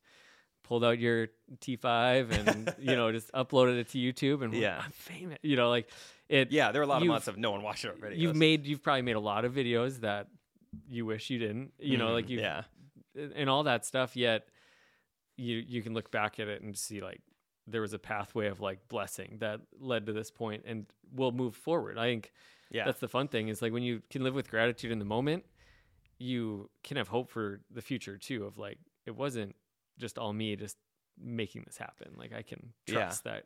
pulled out your t5 and you know just uploaded it to youtube and Yeah. i'm famous you know like it Yeah, there are a lot of months of no one watching our videos. you've made you've probably made a lot of videos that you wish you didn't you know like mm-hmm. you yeah, and all that stuff yet you you can look back at it and see like there was a pathway of like blessing that led to this point and we'll move forward i think yeah, that's the fun thing is like when you can live with gratitude in the moment you can have hope for the future too of like it wasn't just all me just making this happen like i can Yeah. trust that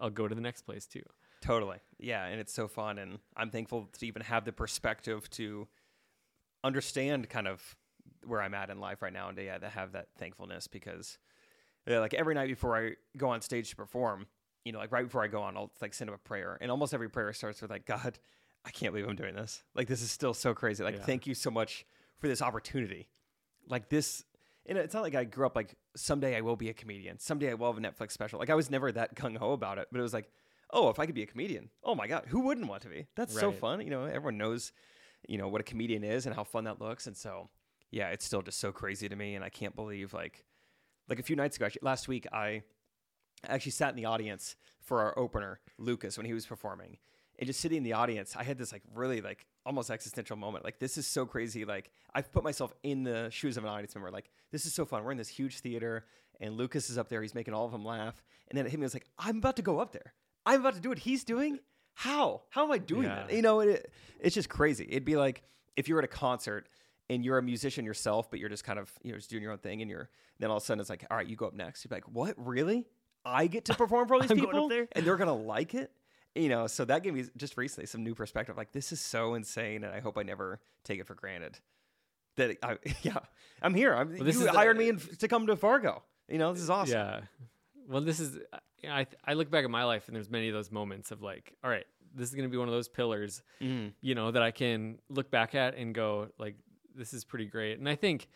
i'll go to the next place too totally. Yeah, and it's so fun, and I'm thankful to even have the perspective to understand kind of where I'm at in life right now, and to, yeah, to have that thankfulness because, yeah, like every night before I go on stage to perform, you know, like right before I go on, I'll like send up a prayer, and almost every prayer starts with like, God, I can't believe I'm doing this. Like this is still so crazy. Like Yeah. thank you so much for this opportunity. Like this. And it's not like I grew up like someday I will be a comedian. Someday I will have a Netflix special. Like I was never that gung ho about it, but it was like, oh, if I could be a comedian, oh my god, who wouldn't want to be? That's so fun. You know, everyone knows, you know, what a comedian is and how fun that looks, and so yeah, it's still just so crazy to me, and I can't believe like, like a few nights ago, actually, last week, I actually sat in the audience for our opener, Lucas, when he was performing. And just sitting in the audience, I had this like really like almost existential moment. Like this is so crazy. Like I've put myself in the shoes of an audience member. Like this is so fun. We're in this huge theater, and Lucas is up there. He's making all of them laugh. And then it hit me. I was like, I'm about to go up there. I'm about to do what he's doing. How? How am I doing Yeah. that? You know, it, it's just crazy. It'd be like if you were at a concert and you're a musician yourself, but you're just kind of you know just doing your own thing, and you're then all of a sudden it's like, all right, you go up next. You're like, what? Really? I get to perform for all these I'm going people, up there? and they're gonna like it. You know, so that gave me just recently some new perspective. Like this is so insane, and I hope I never take it for granted. That I, yeah, I'm here. I'm, this you is the- hired me in, to come to Fargo. You know, this is awesome. Yeah. Well, this is uh, I I look back at my life and there's many of those moments of like, all right, this is going to be one of those pillars, Mm. you know, that I can look back at and go like this is pretty great. And I think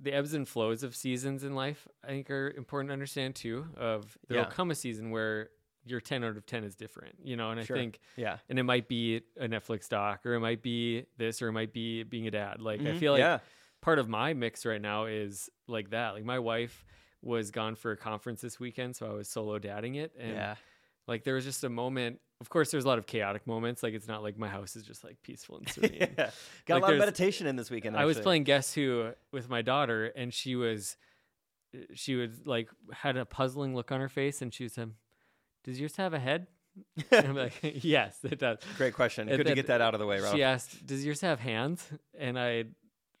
the ebbs and flows of seasons in life I think are important to understand too of there'll Yeah. come a season where your 10 out of 10 is different, you know, and Sure. I think Yeah. and it might be a Netflix doc or it might be this or it might be being a dad. Like I Mhm. feel like yeah. part of my mix right now is like that. Like my wife was gone for a conference this weekend, so I was solo dadding it, and yeah. Like there was just a moment. Of course, there's a lot of chaotic moments. Like it's not like my house is just like peaceful and serene. yeah. Got Like, a lot of meditation in this weekend. I was playing Guess Who with my daughter, and she was, she was like had a puzzling look on her face, and she was um, "Does yours have a head?" and I'm like, "Yes, it does." Great question. And Good to get that out of the way, Rob. She asked, "Does yours have hands?" And I,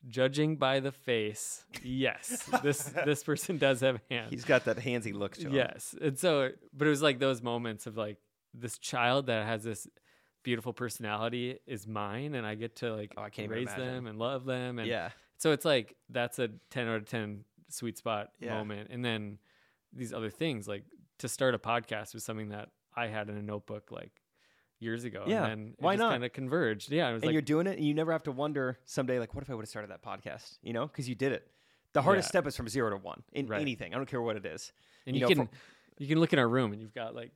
judging by the face, yes, this this person does have hands. He's got that handsy look to him. yes, and so, but it was like those moments of like this child that has this beautiful personality is mine, and I get to like Oh, I can't raise them and love them, and Yeah. so it's like that's a ten out of ten sweet spot Yeah. moment, and then these other things like to start a podcast was something that I had in a notebook like years ago. Yeah, and then it why just not? Kind of converged. Yeah, and like you're doing it, and you never have to wonder someday, like, what if I would have started that podcast? You know, because you did it. The hardest Yeah. step is from zero to one in Right. anything. I don't care what it is. and you you, know, can for- you can look in our room and you've got like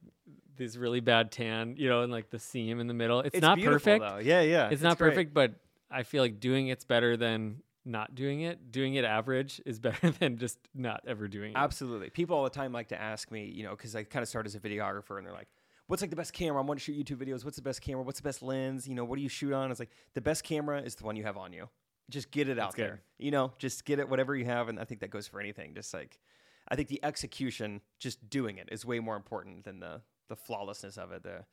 this really bad tan, you know, and like the seam in the middle. It's, It's not perfect. though. Yeah, yeah. it's not great. perfect, but I feel like doing it's better than not doing it. Doing it average is better than just not ever doing it. Absolutely. People all the time like to ask me, you know, because I kind of started as a videographer, and they're like, "What's like the best camera? I want to shoot YouTube videos. What's the best camera? What's the best lens? You know, what do you shoot on?" It's like the best camera is the one you have on you. Just get it out That's good. there. You know, just get it whatever you have, and I think that goes for anything. Just like, I think the execution, just doing it, is way more important than the the flawlessness of it, the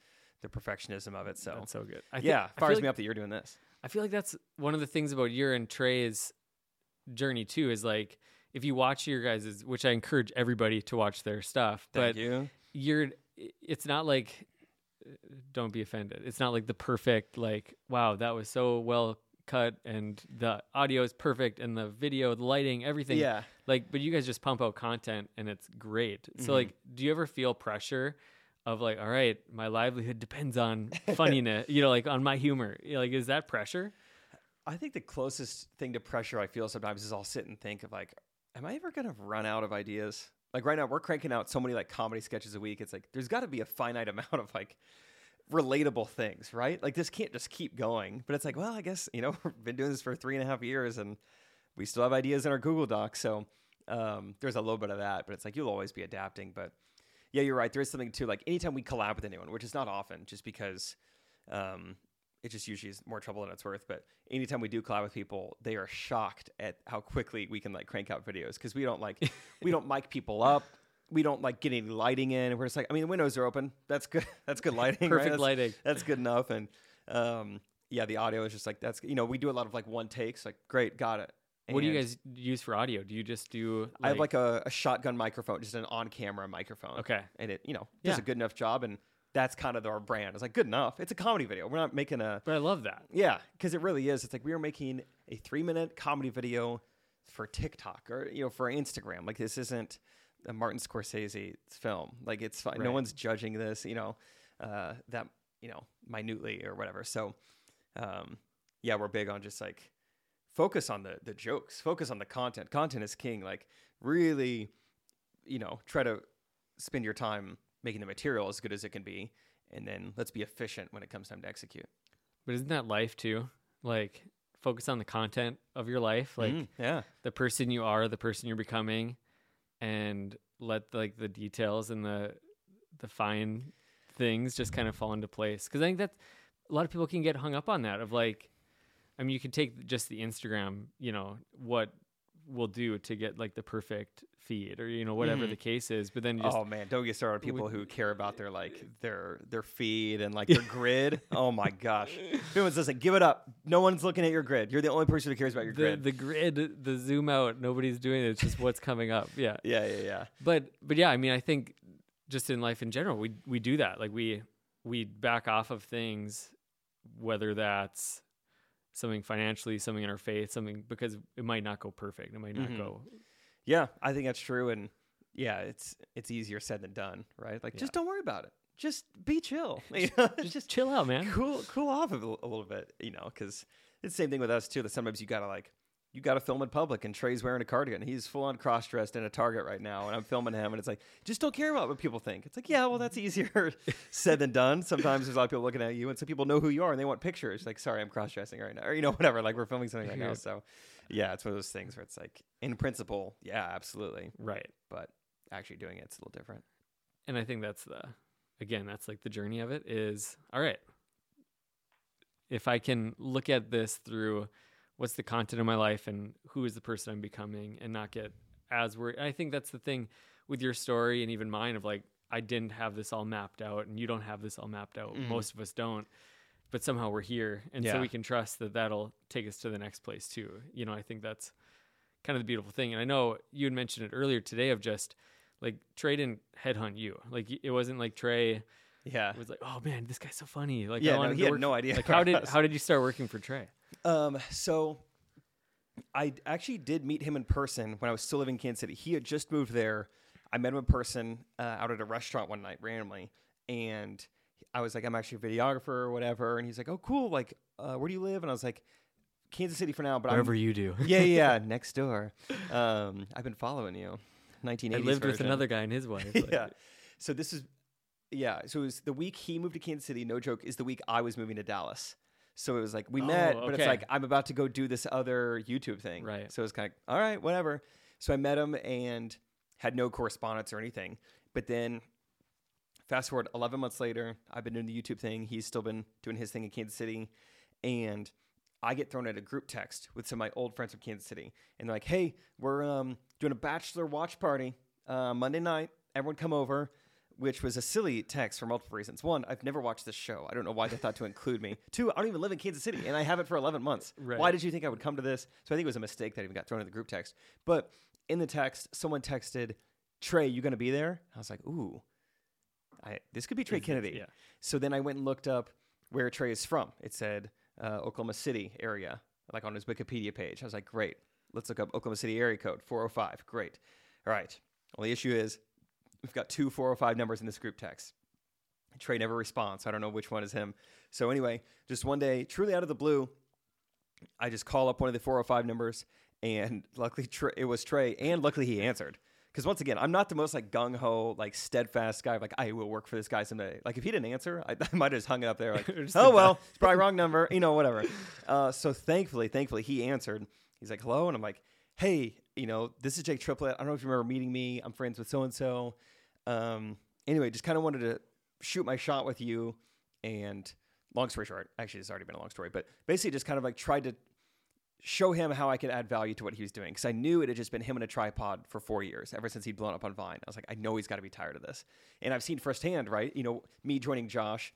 the perfectionism of it. So. That's so good. I yeah, feel fires like- me up that you're doing this. I feel like that's one of the things about your and Trey's journey too is like if you watch your guys' which I encourage everybody to watch their stuff, Thank but you. you're it's not like don't be offended. It's not like the perfect like wow, that was so well cut and the audio is perfect and the video, the lighting, everything. Yeah. Like but you guys just pump out content and it's great. Mm-hmm. So like do you ever feel pressure of like all right, my livelihood depends on funniness, you know, like on my humor. Like is that pressure? I think the closest thing to pressure I feel sometimes is I'll sit and think of like, am I ever gonna run out of ideas? Like right now, we're cranking out so many like comedy sketches a week. It's like there's got to be a finite amount of like relatable things, right? Like this can't just keep going. But it's like, well, I guess you know we've been doing this for three and a half years, and we still have ideas in our Google Doc. So um, there's a little bit of that. But it's like you'll always be adapting. But yeah, you're right. There is something too. Like anytime we collab with anyone, which is not often, just because um, it just usually is more trouble than it's worth. But anytime we do collab with people, they are shocked at how quickly we can like crank out videos because we don't like we don't mic people up. We don't like get any lighting in. We're just like, I mean, the windows are open. That's good. That's good lighting. right? Perfect That's- lighting. That's good enough. And um, yeah, the audio is just like that's you know we do a lot of like one takes. Like great, got it. What do you guys use for audio? Do you just do? I have like a, a shotgun microphone, just an on-camera microphone. Okay. and it you know does Yeah. a good enough job, and that's kind of our brand. It's like good enough. It's a comedy video. We're not making a But I love that. yeah, because it really is. It's like we are making a three-minute comedy video for TikTok or you know for Instagram. Like this isn't a Martin Scorsese film. Like it's fine. No one's judging this. You know uh, that you know minutely or whatever. So um, yeah, we're big on just like focus on the the jokes, focus on the content. Content is king. Like really, you know, try to spend your time making the material as good as it can be, and then let's be efficient when it comes time to execute. But isn't that life too? Like focus on the content of your life, like Mm, yeah, the person you are, the person you're becoming, and let like the details and the the fine things just kind of fall into place. Because I think that a lot of people can get hung up on that. Of like, I mean, you can take just the Instagram, you know, what we'll do to get like the perfect feed or you know whatever Mhm. the case is, but then just oh man, don't get started on people Would- who care about their like their their feed and like their grid. Oh my gosh, if anyone's listening, give it up. No one's looking at your grid. You're the only person who cares about your the grid. the grid, the zoom out, nobody's doing it. It's just what's coming up. Yeah. yeah, yeah, yeah. but but yeah, I mean, I think just in life in general, we we do that. Like we we back off of things, whether that's something financially, something in our faith, something because it might not go perfect. It might not Mhm. go. Yeah, I think that's true, and yeah, it's it's easier said than done, right? Like, just don't worry about it. Just be chill. You know, Just, chill out, man. cool cool off a little, a little bit, you know, because it's the same thing with us too. That sometimes you gotta like you gotta film in public, and Trey's wearing a cardigan. He's full on cross dressed in a Target right now, and I'm filming him, and it's like just don't care about what people think. It's like yeah, well that's easier said than done. Sometimes there's a lot of people looking at you, and some people know who you are, and they want pictures. Like sorry, I'm cross dressing right now, or you know whatever. Like we're filming something right now, so yeah, it's one of those things where it's like in principle, yeah, absolutely, Right. but actually doing it, it's a little different. And I think that's the again, that's like the journey of it is all right. If I can look at this through what's the content of my life and who is the person I'm becoming and not get as worried. I think that's the thing with your story and even mine of like I didn't have this all mapped out and you don't have this all mapped out. Mhm. Most of us don't. But somehow we're here and Yeah. so we can trust that that'll take us to the next place too. You know, I think that's kind of the beautiful thing. And I know you had mentioned it earlier today of just like Trey didn't headhunt you. Like it wasn't like Trey Yeah. was like, "Oh man, this guy's so funny." Like Yeah, I no, he had no idea Like how did how did you start working for Trey? Um, so I actually did meet him in person when I was still living in Kansas City. He had just moved there. I met him in person uh, out at a restaurant one night randomly, and I was like, I'm actually a videographer or whatever, and he's like, Oh, cool. Like, uh, where do you live? And I was like, Kansas City for now, but Whatever I'm you do. yeah, yeah, yeah, next door. Um, I've been following you. 1980s. I lived with another guy and his wife. like- yeah. So this is, yeah. So it was the week he moved to Kansas City. No joke. Is the week I was moving to Dallas. So it was like we Oh, met, but it's like I'm about to go do this other YouTube thing. Right. So it's kind of all right, whatever. So I met him and had no correspondence or anything. But then, fast forward 11 months later, I've been doing the YouTube thing. He's still been doing his thing in Kansas City, and I get thrown at a group text with some of my old friends from Kansas City, and they're like, "Hey, we're um, doing a bachelor watch party uh, Monday night. Everyone come over." Which was a silly text for multiple reasons. One, I've never watched this show. I don't know why they thought to include me. Two, I don't even live in Kansas City, and I haven't for 11 months. Right. Why did you think I would come to this? So I think it was a mistake that even got thrown in the group text. But in the text, someone texted, "Trey, you gonna be there?" I was like, "Ooh, I, this could be Trey Is Kennedy." yeah. So then I went and looked up where Trey is from. It said uh, Oklahoma City area, like on his Wikipedia page. I was like, great. Let's look up Oklahoma City area code 405. Great. All right. Well, the issue is we've got two 405 numbers in this group text. Trey never responds. So I don't know which one is him. So anyway, just one day, truly out of the blue, I just call up one of the 405 numbers, and luckily Trey, it was Trey, and luckily he answered. Because once again, I'm not the most like gung ho, like steadfast guy. Like I will work for this guy someday. Like if he didn't answer, I, I might have just hung it up there. Like oh well, it's probably wrong number. You know, whatever. Uh, so thankfully, thankfully he answered. He's like hello, and I'm like hey, you know, this is Jake Triplett. I don't know if you remember meeting me. I'm friends with so and so. Anyway, just kind of wanted to shoot my shot with you. And long story short, actually, it's already been a long story, but basically just kind of like tried to show him how I could add value to what he was doing. Because I knew it had just been him in a tripod for four years, ever since he'd blown up on Vine. I was like, I know he's got to be tired of this. And I've seen firsthand, right? You know, me joining Josh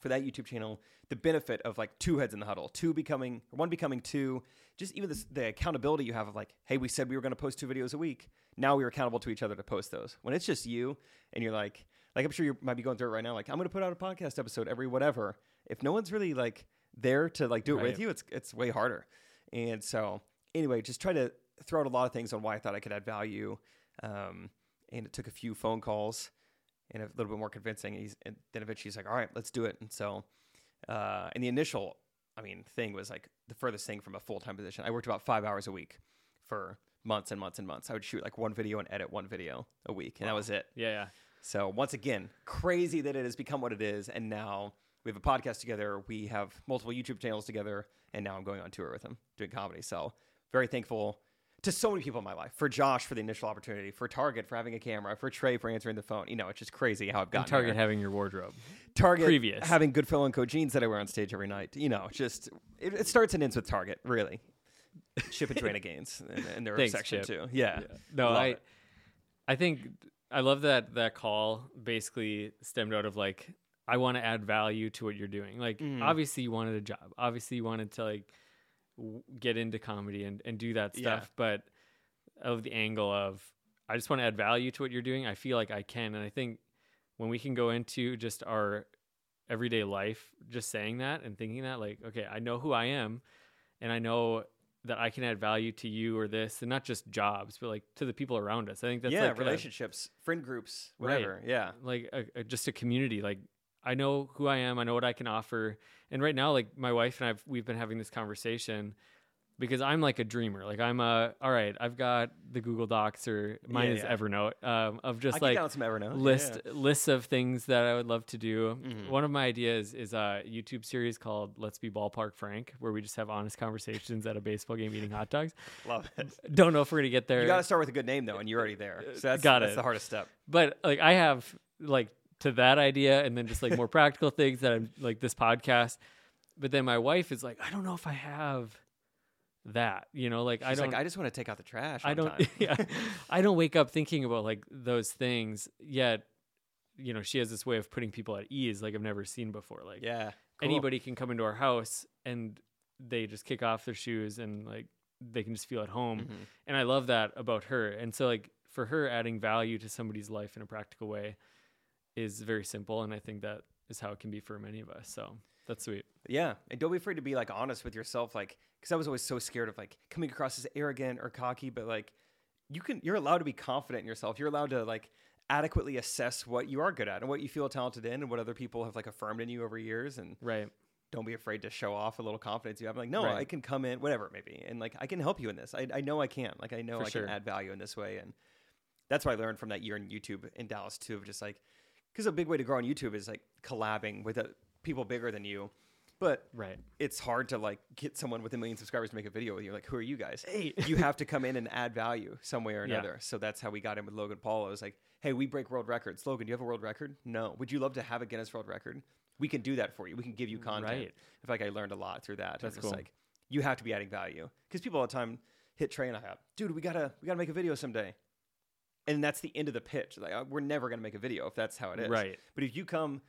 for that YouTube channel, the benefit of like two heads in the huddle, two becoming, one becoming two, just even this, the accountability you have of like, hey, we said we were going to post two videos a week. Now we are accountable to each other to post those. When it's just you and you're like, like I'm sure you might be going through it right now. Like I'm going to put out a podcast episode every whatever. If no one's really like there to like do it Right. with you, it's it's way harder. And so anyway, just try to throw out a lot of things on why I thought I could add value. Um, and it took a few phone calls and a little bit more convincing. And, he's, and then eventually he's like, all right, let's do it. And so, uh, and the initial, I mean, thing was like the furthest thing from a full time position. I worked about five hours a week for months and months and months. I would shoot like one video and edit one video a week, and that was it. Yeah, yeah. So once again, crazy that it has become what it is, and now we have a podcast together. We have multiple YouTube channels together, and now I'm going on tour with him doing comedy. So very thankful to so many people in my life. For Josh for the initial opportunity, for Target for having a camera, for Trey for answering the phone. You know, it's just crazy how I've And gotten Target here. having your wardrobe. Target previous. having Goodfellow and Co jeans that I wear on stage every night. You know, just it, it starts and ends with Target, really. Chip and Joanna Gaines in, in their Thanks, section Chip. too. Yeah. No, Love I it. I think I love that that call basically stemmed out of like I want to add value to what you're doing. Like Mm. obviously you wanted a job. Obviously you wanted to like w- get into comedy and and do that Yeah. stuff, but of the angle of I just want to add value to what you're doing. I feel like I can and I think when we can go into just our everyday life just saying that and thinking that like okay, I know who I am and I know that I can add value to you or this, and not just jobs, but like to the people around us. I think that's yeah, like a- relationships, friend groups, Right. whatever. Yeah. like a, a- just a community. Like I know who I am, I know what I can offer, and right now, like my wife and I've we've been having this conversation because I'm like a dreamer. Like I'm a all right. I've got the Google Docs or mine Yeah, is yeah. Evernote um, of just like down some Evernote. list Yeah. lists of things that I would love to do. Mhm. One of my ideas is a YouTube series called Let's Be Ballpark Frank, where we just have honest conversations at a baseball game eating hot dogs. Love it. Don't know if we're gonna get there, You got to start with a good name though, and you're already there. So that's, Got that's it. the hardest step. but like I have like to that idea, and then just like more practical things that I'm like this podcast. But then my wife is like, I don't know if I have that. You know, like I don't. like, I just want to take out the trash. I don't. Yeah, I don't wake up thinking about like those things yet. You know, she has this way of putting people at ease like I've never seen before. Like yeah. cool. anybody can come into our house and they just kick off their shoes and like they can just feel at home. Mhm. And I love that about her. And so like for her adding value to somebody's life in a practical way is very simple and I think that is how it can be for many of us. So that's sweet. Yeah, and don't be afraid to be like honest with yourself, like because I was always so scared of like coming across as arrogant or cocky, but like you can you're allowed to be confident in yourself. You're allowed to like adequately assess what you are good at and what you feel talented in and what other people have like affirmed in you over years and Right. don't be afraid to show off a little confidence you have. Like, no, Right. I can come in, whatever it may be, and like I can help you in this. I, I know I can. Like, I know For I sure. can add value in this way, and that's what I learned from that year in YouTube in Dallas too. Of just like, because a big way to grow on YouTube is like collabing with uh, people bigger than you, but Right. it's hard to like get someone with a million subscribers to make a video with you. Like, who are you guys? Hey. you have to come in and add value some way or Yeah. another. So that's how we got in with Logan Paul. It was like, hey, we break world records. Logan, do you have a world record? No. Would you love to have a Guinness World Record? We can do that for you. We can give you content. Right. I feel like I learned a lot through that. That's It's cool. like you have to be adding value because people all the time hit Trey and I up, dude. We gotta we gotta make a video someday, and that's the end of the pitch. Like uh, we're never gonna make a video if that's how it is. Right. But if you come,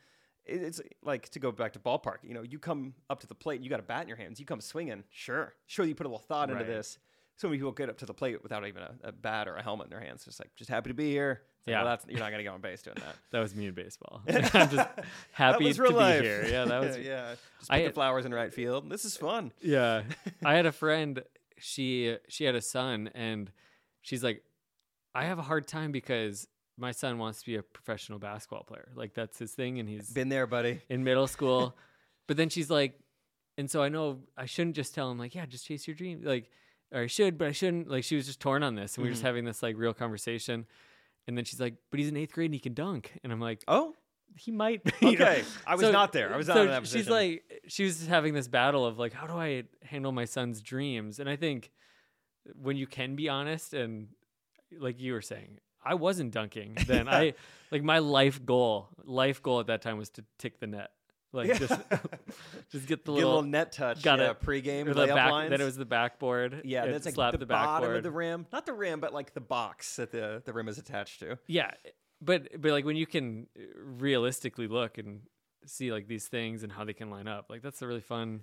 it's like to go back to ballpark. You know, you come up to the plate, and you got a bat in your hands. You come swinging. Sure, sure. You put a little thought into this. So many people get up to the plate without even a, a bat or a helmet in their hands. Just like, just happy to be here. Like, Yeah. well, that's you're not gonna get on base doing that. That was me in baseball. I'm just happy to real be life. here. Yeah, that was yeah. Just I put the had- flowers in right field. This is fun. Yeah. I had a friend, she she had a son and she's like I have a hard time because my son wants to be a professional basketball player. Like that's his thing and he's Been there, buddy. in middle school. but then she's like and so I know I shouldn't just tell him like, yeah, just chase your dream. Like or I should, but I shouldn't. Like she was just torn on this and we were just Mhm. having this like real conversation. And then she's like, but he's in eighth grade and he can dunk. And I'm like, Oh, he might. you know? okay. I was So- not there. I was not so in that she's like she was having this battle of like how do i handle my son's dreams and i think when you can be honest and like you were saying i wasn't dunking then i like my life goal life goal at that time was to tick the net like Yeah. just just get the Get little, little net touch. got yeah, it. pregame or the layup back lines. that it was the backboard yeah, that's like the, the, bottom of the rim, not the rim, but like the box that the the rim is attached to. yeah but but like when you can realistically look and see like these things and how they can line up like that's a really fun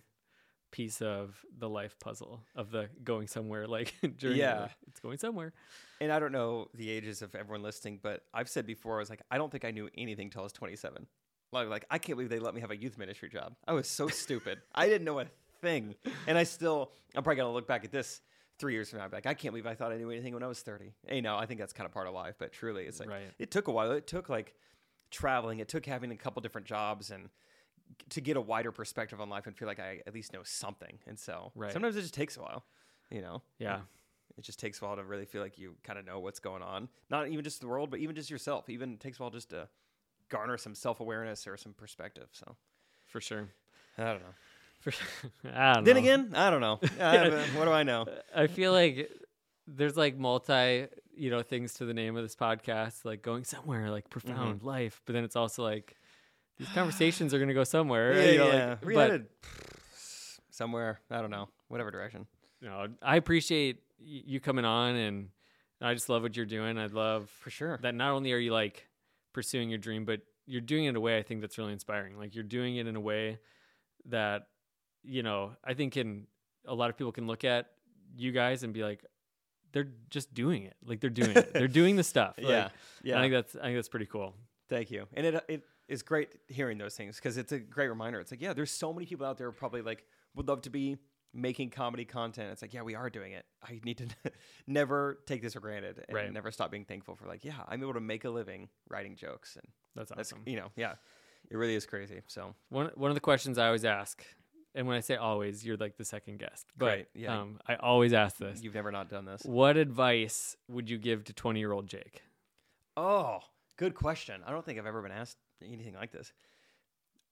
piece of the life puzzle of the going somewhere like journey Yeah. like, it's going somewhere And I don't know the ages of everyone listening, but I've said before, I was like, I don't think I knew anything till I was 27. Like, like I can't believe they let me have a youth ministry job. I was so stupid. I didn't know a thing, and I still, I'm probably gonna look back at this three years from now. and be like, I can't believe I thought I knew anything when I was 30. Hey, no, I think that's kind of part of life, but truly, it's like Right. it took a while. It took like traveling. It took having a couple different jobs and to get a wider perspective on life and feel like I at least know something. And so Right. sometimes it just takes a while, you know. yeah It just takes a while to really feel like you kind of know what's going on. Not even just the world, but even just yourself. Even it takes a while just to garner some self awareness or some perspective. So for sure I don't know. for I don't Then know. again, I don't know. I- what do I know? I feel like there's like multi, you know, things to the name of this podcast, like going somewhere, like Mm-hmm. profound life. But then it's also like these conversations are going to go somewhere. Yeah, you know, yeah. like- We but headed somewhere. I don't know. Whatever direction. you know, I appreciate you coming on, and I just love what you're doing. I love For sure. that not only are you like pursuing your dream, but you're doing it in a way I think that's really inspiring. Like you're doing it in a way that, you know, I think can a lot of people can look at you guys and be like, they're just doing it. Like they're doing it. They're doing the stuff. Like, yeah. Yeah. I think that's I think that's pretty cool. Thank you. And it it is great hearing those things because it's a great reminder. It's like, yeah, there's so many people out there probably like would love to be making comedy content. It's like, yeah, we are doing it. I need to never take this for granted and Right. never stop being thankful for like, yeah, I'm able to make a living writing jokes and That's that's awesome. you know, yeah, it really is crazy. So One one of the questions I always ask, and when I say always, you're like the second guest. But Great, yeah. um, I always ask this. you've never not done this. What advice would you give to 20 year old Jake? Oh, good question. I don't think I've ever been asked anything like this.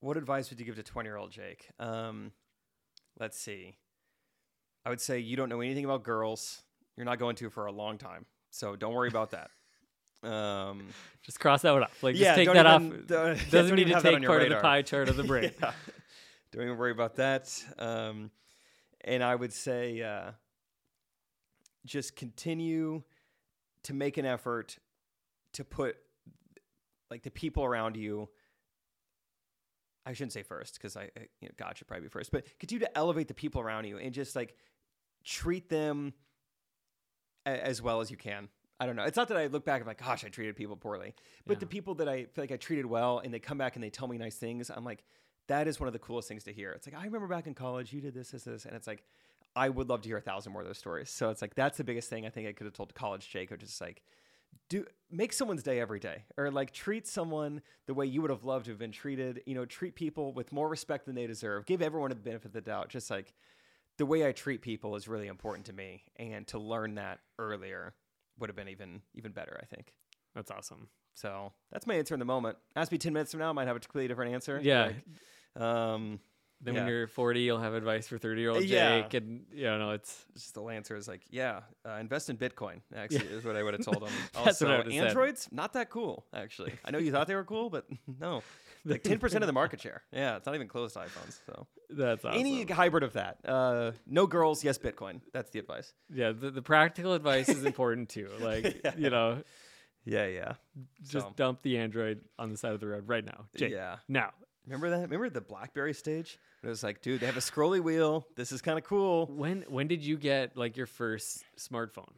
What advice would you give to 20 year old Jake? Um, let's see. I would say you don't know anything about girls. You're not going to for a long time. So don't worry about that. Um, Just cross that one off. Like, yeah, just take that even- off. don't- Doesn't need to have that on take part of the radar. pie chart of the brain. Yeah. Don't even worry about that. Um, and I would say uh, just continue to make an effort to put like the people around you. I shouldn't say first because I, I- you know, God should probably be first, but continue to elevate the people around you and just like treat them a- as well as you can. I don't know. It's not that I look back and like, gosh, I treated people poorly. But Yeah. the people that I feel like I treated well and they come back and they tell me nice things, I'm like, that is one of the coolest things to hear. It's like, I remember back in college, you did this, this, this. And it's like, I would love to hear a thousand more of those stories. So it's like that's the biggest thing I think I could have told college Jake, which is like, do make someone's day every day, or like treat someone the way you would have loved to have been treated. You know, treat people with more respect than they deserve. Give everyone the benefit of the doubt. Just like the way I treat people is really important to me, and to learn that earlier would have been even even better. I think. That's awesome. So that's my answer in the moment. Ask me ten minutes from now, I might have a completely different answer. Yeah. Like, um, Then Yeah. when you're 40, you'll have advice for 30 year old Yeah. Jake, and you know it's just the answer is like, yeah, uh, invest in Bitcoin. Actually, is what I would have told him. Also, would've said. Androids not that cool. Actually, I know you thought they were cool, but no, like ten percent of the market share. Yeah, it's not even close to iPhones. So that's awesome. any hybrid of that. Uh, no girls, yes Bitcoin. That's the advice. yeah, the, the practical advice is important too. Like Yeah. you know, Yeah, yeah, just So- dump the Android on the side of the road right now, Jake. yeah. Now, Remember that? Remember the BlackBerry stage? It was like, dude, they have a scrolly wheel. This is kind of cool. when when did you get like your first smartphone?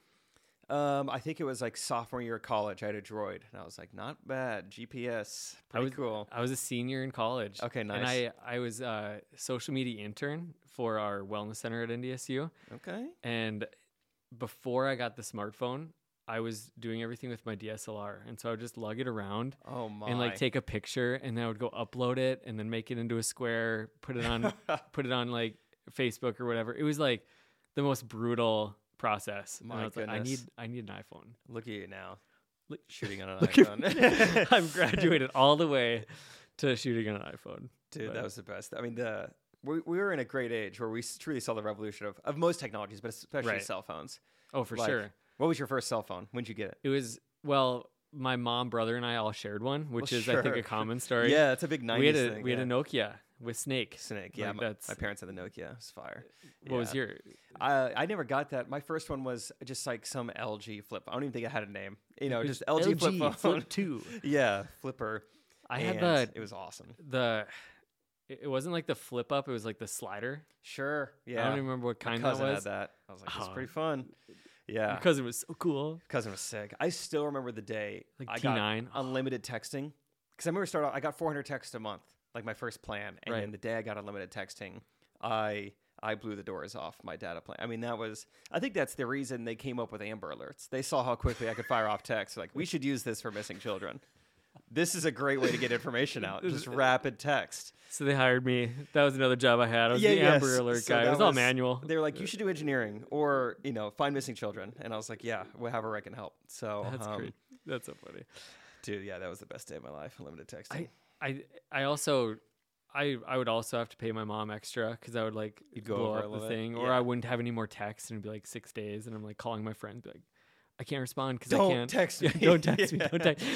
Um, I think it was like sophomore year of college. I had a Droid, and I was like, not bad. GPS, I pretty was cool. I was a senior in college. Okay, nice. And. I I was a social media intern for our wellness center at NDSU. Okay. And before I got the smartphone, I was doing everything with my DSLR, and so I would just lug it around Oh my. and like take a picture, and then I would go upload it, and then make it into a square, put it on, put it on like Facebook or whatever. It was like the most brutal process. and My I was like, I need. I need an iPhone. Look at you now, Look- shooting on an iPhone. I'm graduated all the way to shooting on an iPhone. Dude, But- that was the best. I mean, the we, we were in a great age where we truly saw the revolution of, of most technologies, but especially Right. cell phones. Oh, for Like, sure. What was your first cell phone? When'd you get it? It was well, my mom, brother, and I all shared one, which Well, is I think a common story. Yeah, it's a big 90s we had a thing. we had a Nokia with Snake. Snake. Yeah, Like, my, that's- my parents had the Nokia. It was fire. What was your? I I never got that. My first one was just like some LG flip. I don't even think it had a name. You know, just was LG, flip phone. Flip Two. yeah, flipper. I had and the It was awesome. the. It wasn't like the flip up; it was like the slider. Sure. Yeah. I don't even remember what kind that was. had that. I was like, it's Oh. pretty fun. Yeah. Because it was so cool. cousin was sick. I still remember the day Like I T9. got unlimited texting. Because I remember start out, I got 400 texts a month, like my first plan, and Right. then the day I got unlimited texting, I I blew the doors off my data plan. I mean, that was I think that's the reason they came up with Amber Alerts. They saw how quickly I could fire off texts. Like, we should use this for missing children. This is a great way to get information out. Just rapid text. So they hired me. That was another job I had. I was Yeah, the yes. Amber Alert So guy. It that was all manual. They were like, you should do engineering or you know find missing children, and I was like, yeah, whatever I can help. So That's um, great. That's so funny. dude. Yeah, that was the best day of my life. Unlimited texting. I I I also I I would also have to pay my mom extra because I would like You'd blow up the thing, or I wouldn't have any more text, and it'd be like six days, and I'm like calling my friends, like, I can't respond because I Don't can't text me. don't text me. Don't text. Me.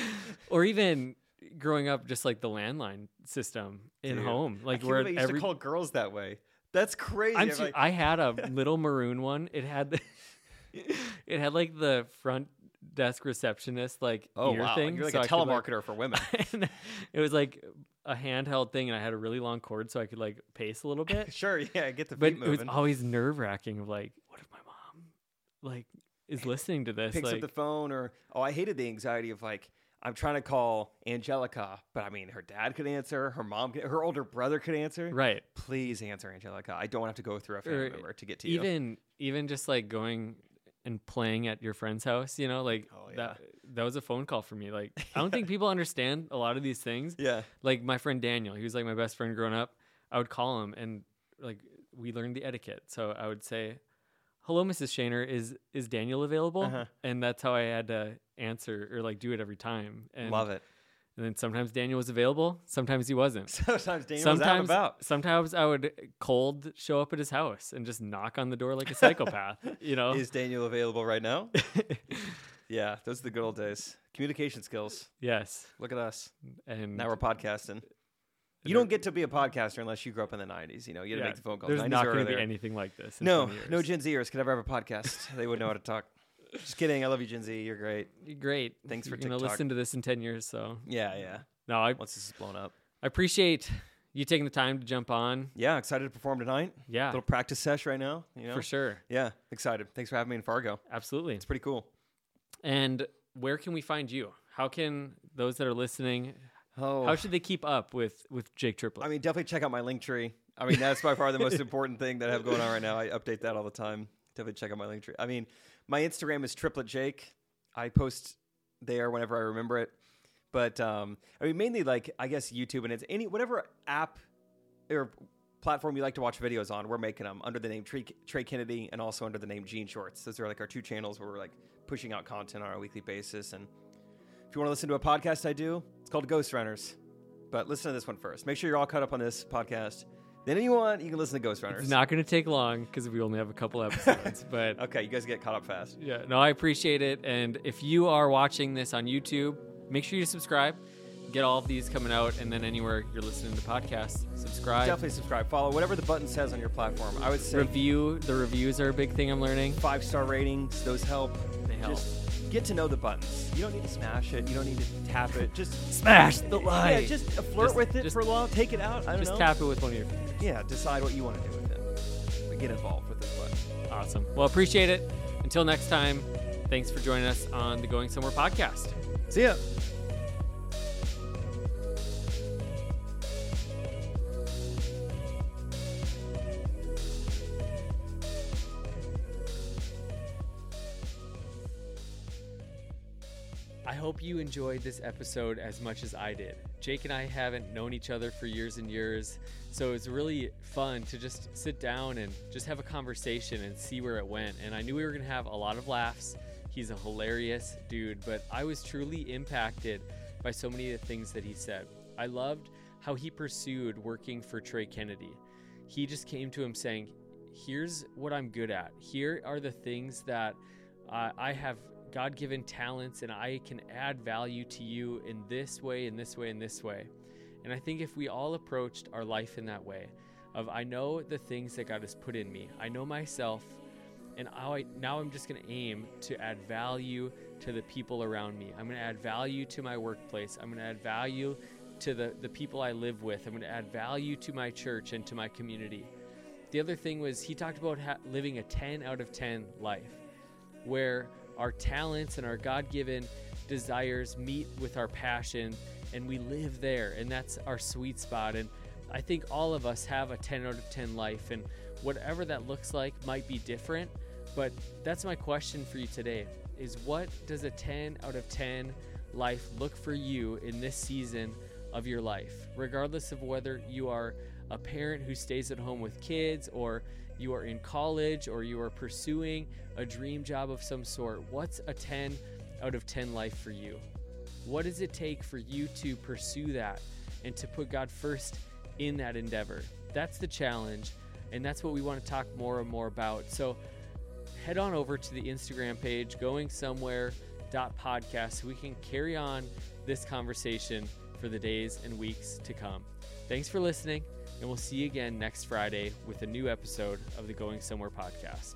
Or even growing up, just like the landline system in Dude, home, like where believe used every to call girls that way. That's crazy. I'm like, I had a little maroon one. It had the, it had like the front desk receptionist like oh ear wow, thing. you're like so a I could, like- telemarketer for women. it was like a handheld thing, and I had a really long cord, so I could like pace a little bit. sure, yeah, get the but feet it was always nerve wracking. Of like, what if my mom like is listening to this? Picks like, up the phone, or oh, I hated the anxiety of like. I'm trying to call Angelica, but I mean, her dad could answer, her mom, could, her older brother could answer. right. Please answer Angelica. I don't want to have to go through a family member to get to you. Even even just like going and playing at your friend's house, you know, like Oh, yeah. that that was a phone call for me. Like I don't think people understand a lot of these things. Yeah. Like my friend Daniel, he was like my best friend growing up. I would call him and like we learned the etiquette. So I would say, "Hello, Mrs. Shaner, is is Daniel available?" Uh-huh. And that's how I had to answer or like do it every time. And, Love it. And then sometimes Daniel was available, sometimes he wasn't. Sometimes Daniel was out and sometimes about. sometimes I would cold show up at his house and just knock on the door like a psychopath, you know? Is Daniel available right now? yeah, those are the good old days. Communication skills. yes. Look at us. And Now we're podcasting. You don't get to be a podcaster unless you grew up in the 90s. You know, you had to yeah, make the phone calls. There's 90s not going to be anything like this. in No, 20 years. no Gen Zers could ever have a podcast. they wouldn't know how to talk. Just kidding. I love you, Gen Z. You're great. You're great. Thanks for You're gonna listen to this in 10 years. So Yeah, yeah. no, I, Once this is blown up. I appreciate you taking the time to jump on. Yeah, excited to perform tonight. Yeah, Little practice sesh right now. You know? for sure. Yeah, excited. Thanks for having me in Fargo. Absolutely. It's pretty cool. And where can we find you? How can those that are listening, Oh, how should they keep up with with Jake Triplett? I mean, definitely check out my Linktree. I mean, that's by far the most important thing that I have going on right now. I update that all the time. Definitely check out my Linktree. I mean, my Instagram is triplett Jake. I post there whenever I remember it. But um, I mean, mainly like I guess YouTube and it's any whatever app or platform you like to watch videos on. We're making them under the name Trey, Trey Kennedy and also under the name Jean Shorts. Those are like our two channels where we're like pushing out content on a weekly basis. And if you want to listen to a podcast I do, it's called Ghostrunners. But listen to this one first. Make sure you're all caught up on this podcast. Then, if you want, you can listen to Ghostrunners. It's not going to take long because we only have a couple episodes. but okay, you guys get caught up fast. Yeah, no, I appreciate it. And if you are watching this on YouTube, make sure you subscribe. Get all of these coming out, and then anywhere you're listening to podcasts, subscribe. Definitely subscribe. Follow whatever the button says on your platform. I would say review. The reviews are a big thing I'm learning. Five star ratings, those help. They help. Just get to know the buttons. You don't need to smash it. You don't need to tap it. Just smash the like. Yeah, just flirt Just- with it for a while. Take it out. I don't Just know. tap it with one of your fingers. Yeah, decide what you want to do with it. But get involved with this button. Awesome. Well, appreciate it. Until next time, thanks for joining us on the Going Somewhere podcast. See ya. Hope you enjoyed this episode as much as I did. Jake and I haven't known each other for years and years, so it's really fun to just sit down and just have a conversation and see where it went. And I knew we were going to have a lot of laughs. He's a hilarious dude, but I was truly impacted by so many of the things that he said. I loved how he pursued working for Trey Kennedy. He just came to him saying, Here's what I'm good at. Here are the things that uh, I have God given talents and I can add value to you in this way, in this way, in this way. And I think if we all approached our life in that way, of I know the things that God has put in me, I know myself, and I, now I'm just going to aim to add value to the people around me. I'm going to add value to my workplace. I'm going to add value to the, the people I live with. I'm going to add value to my church and to my community. The other thing was he talked about ha- living a 10 out of 10 life where our talents and our God given desires meet with our passion and we live there. And that's our sweet spot. And I think all of us have a 10 out of 10 life. And whatever that looks like might be different. But that's my question for you today is what does a 10 out of 10 life look for you in this season of your life? Regardless of whether you are a parent who stays at home with kids or you are in college or you are pursuing a dream job of some sort, what's a 10 out of 10 life for you? What does it take for you to pursue that and to put God first in that endeavor? That's the challenge, and that's what we want to talk more and more about. So head on over to the Instagram page, going somewhere podcast, so we can carry on this conversation for the days and weeks to come. Thanks for listening, and we'll see you again next Friday with a new episode of the Going Somewhere podcast.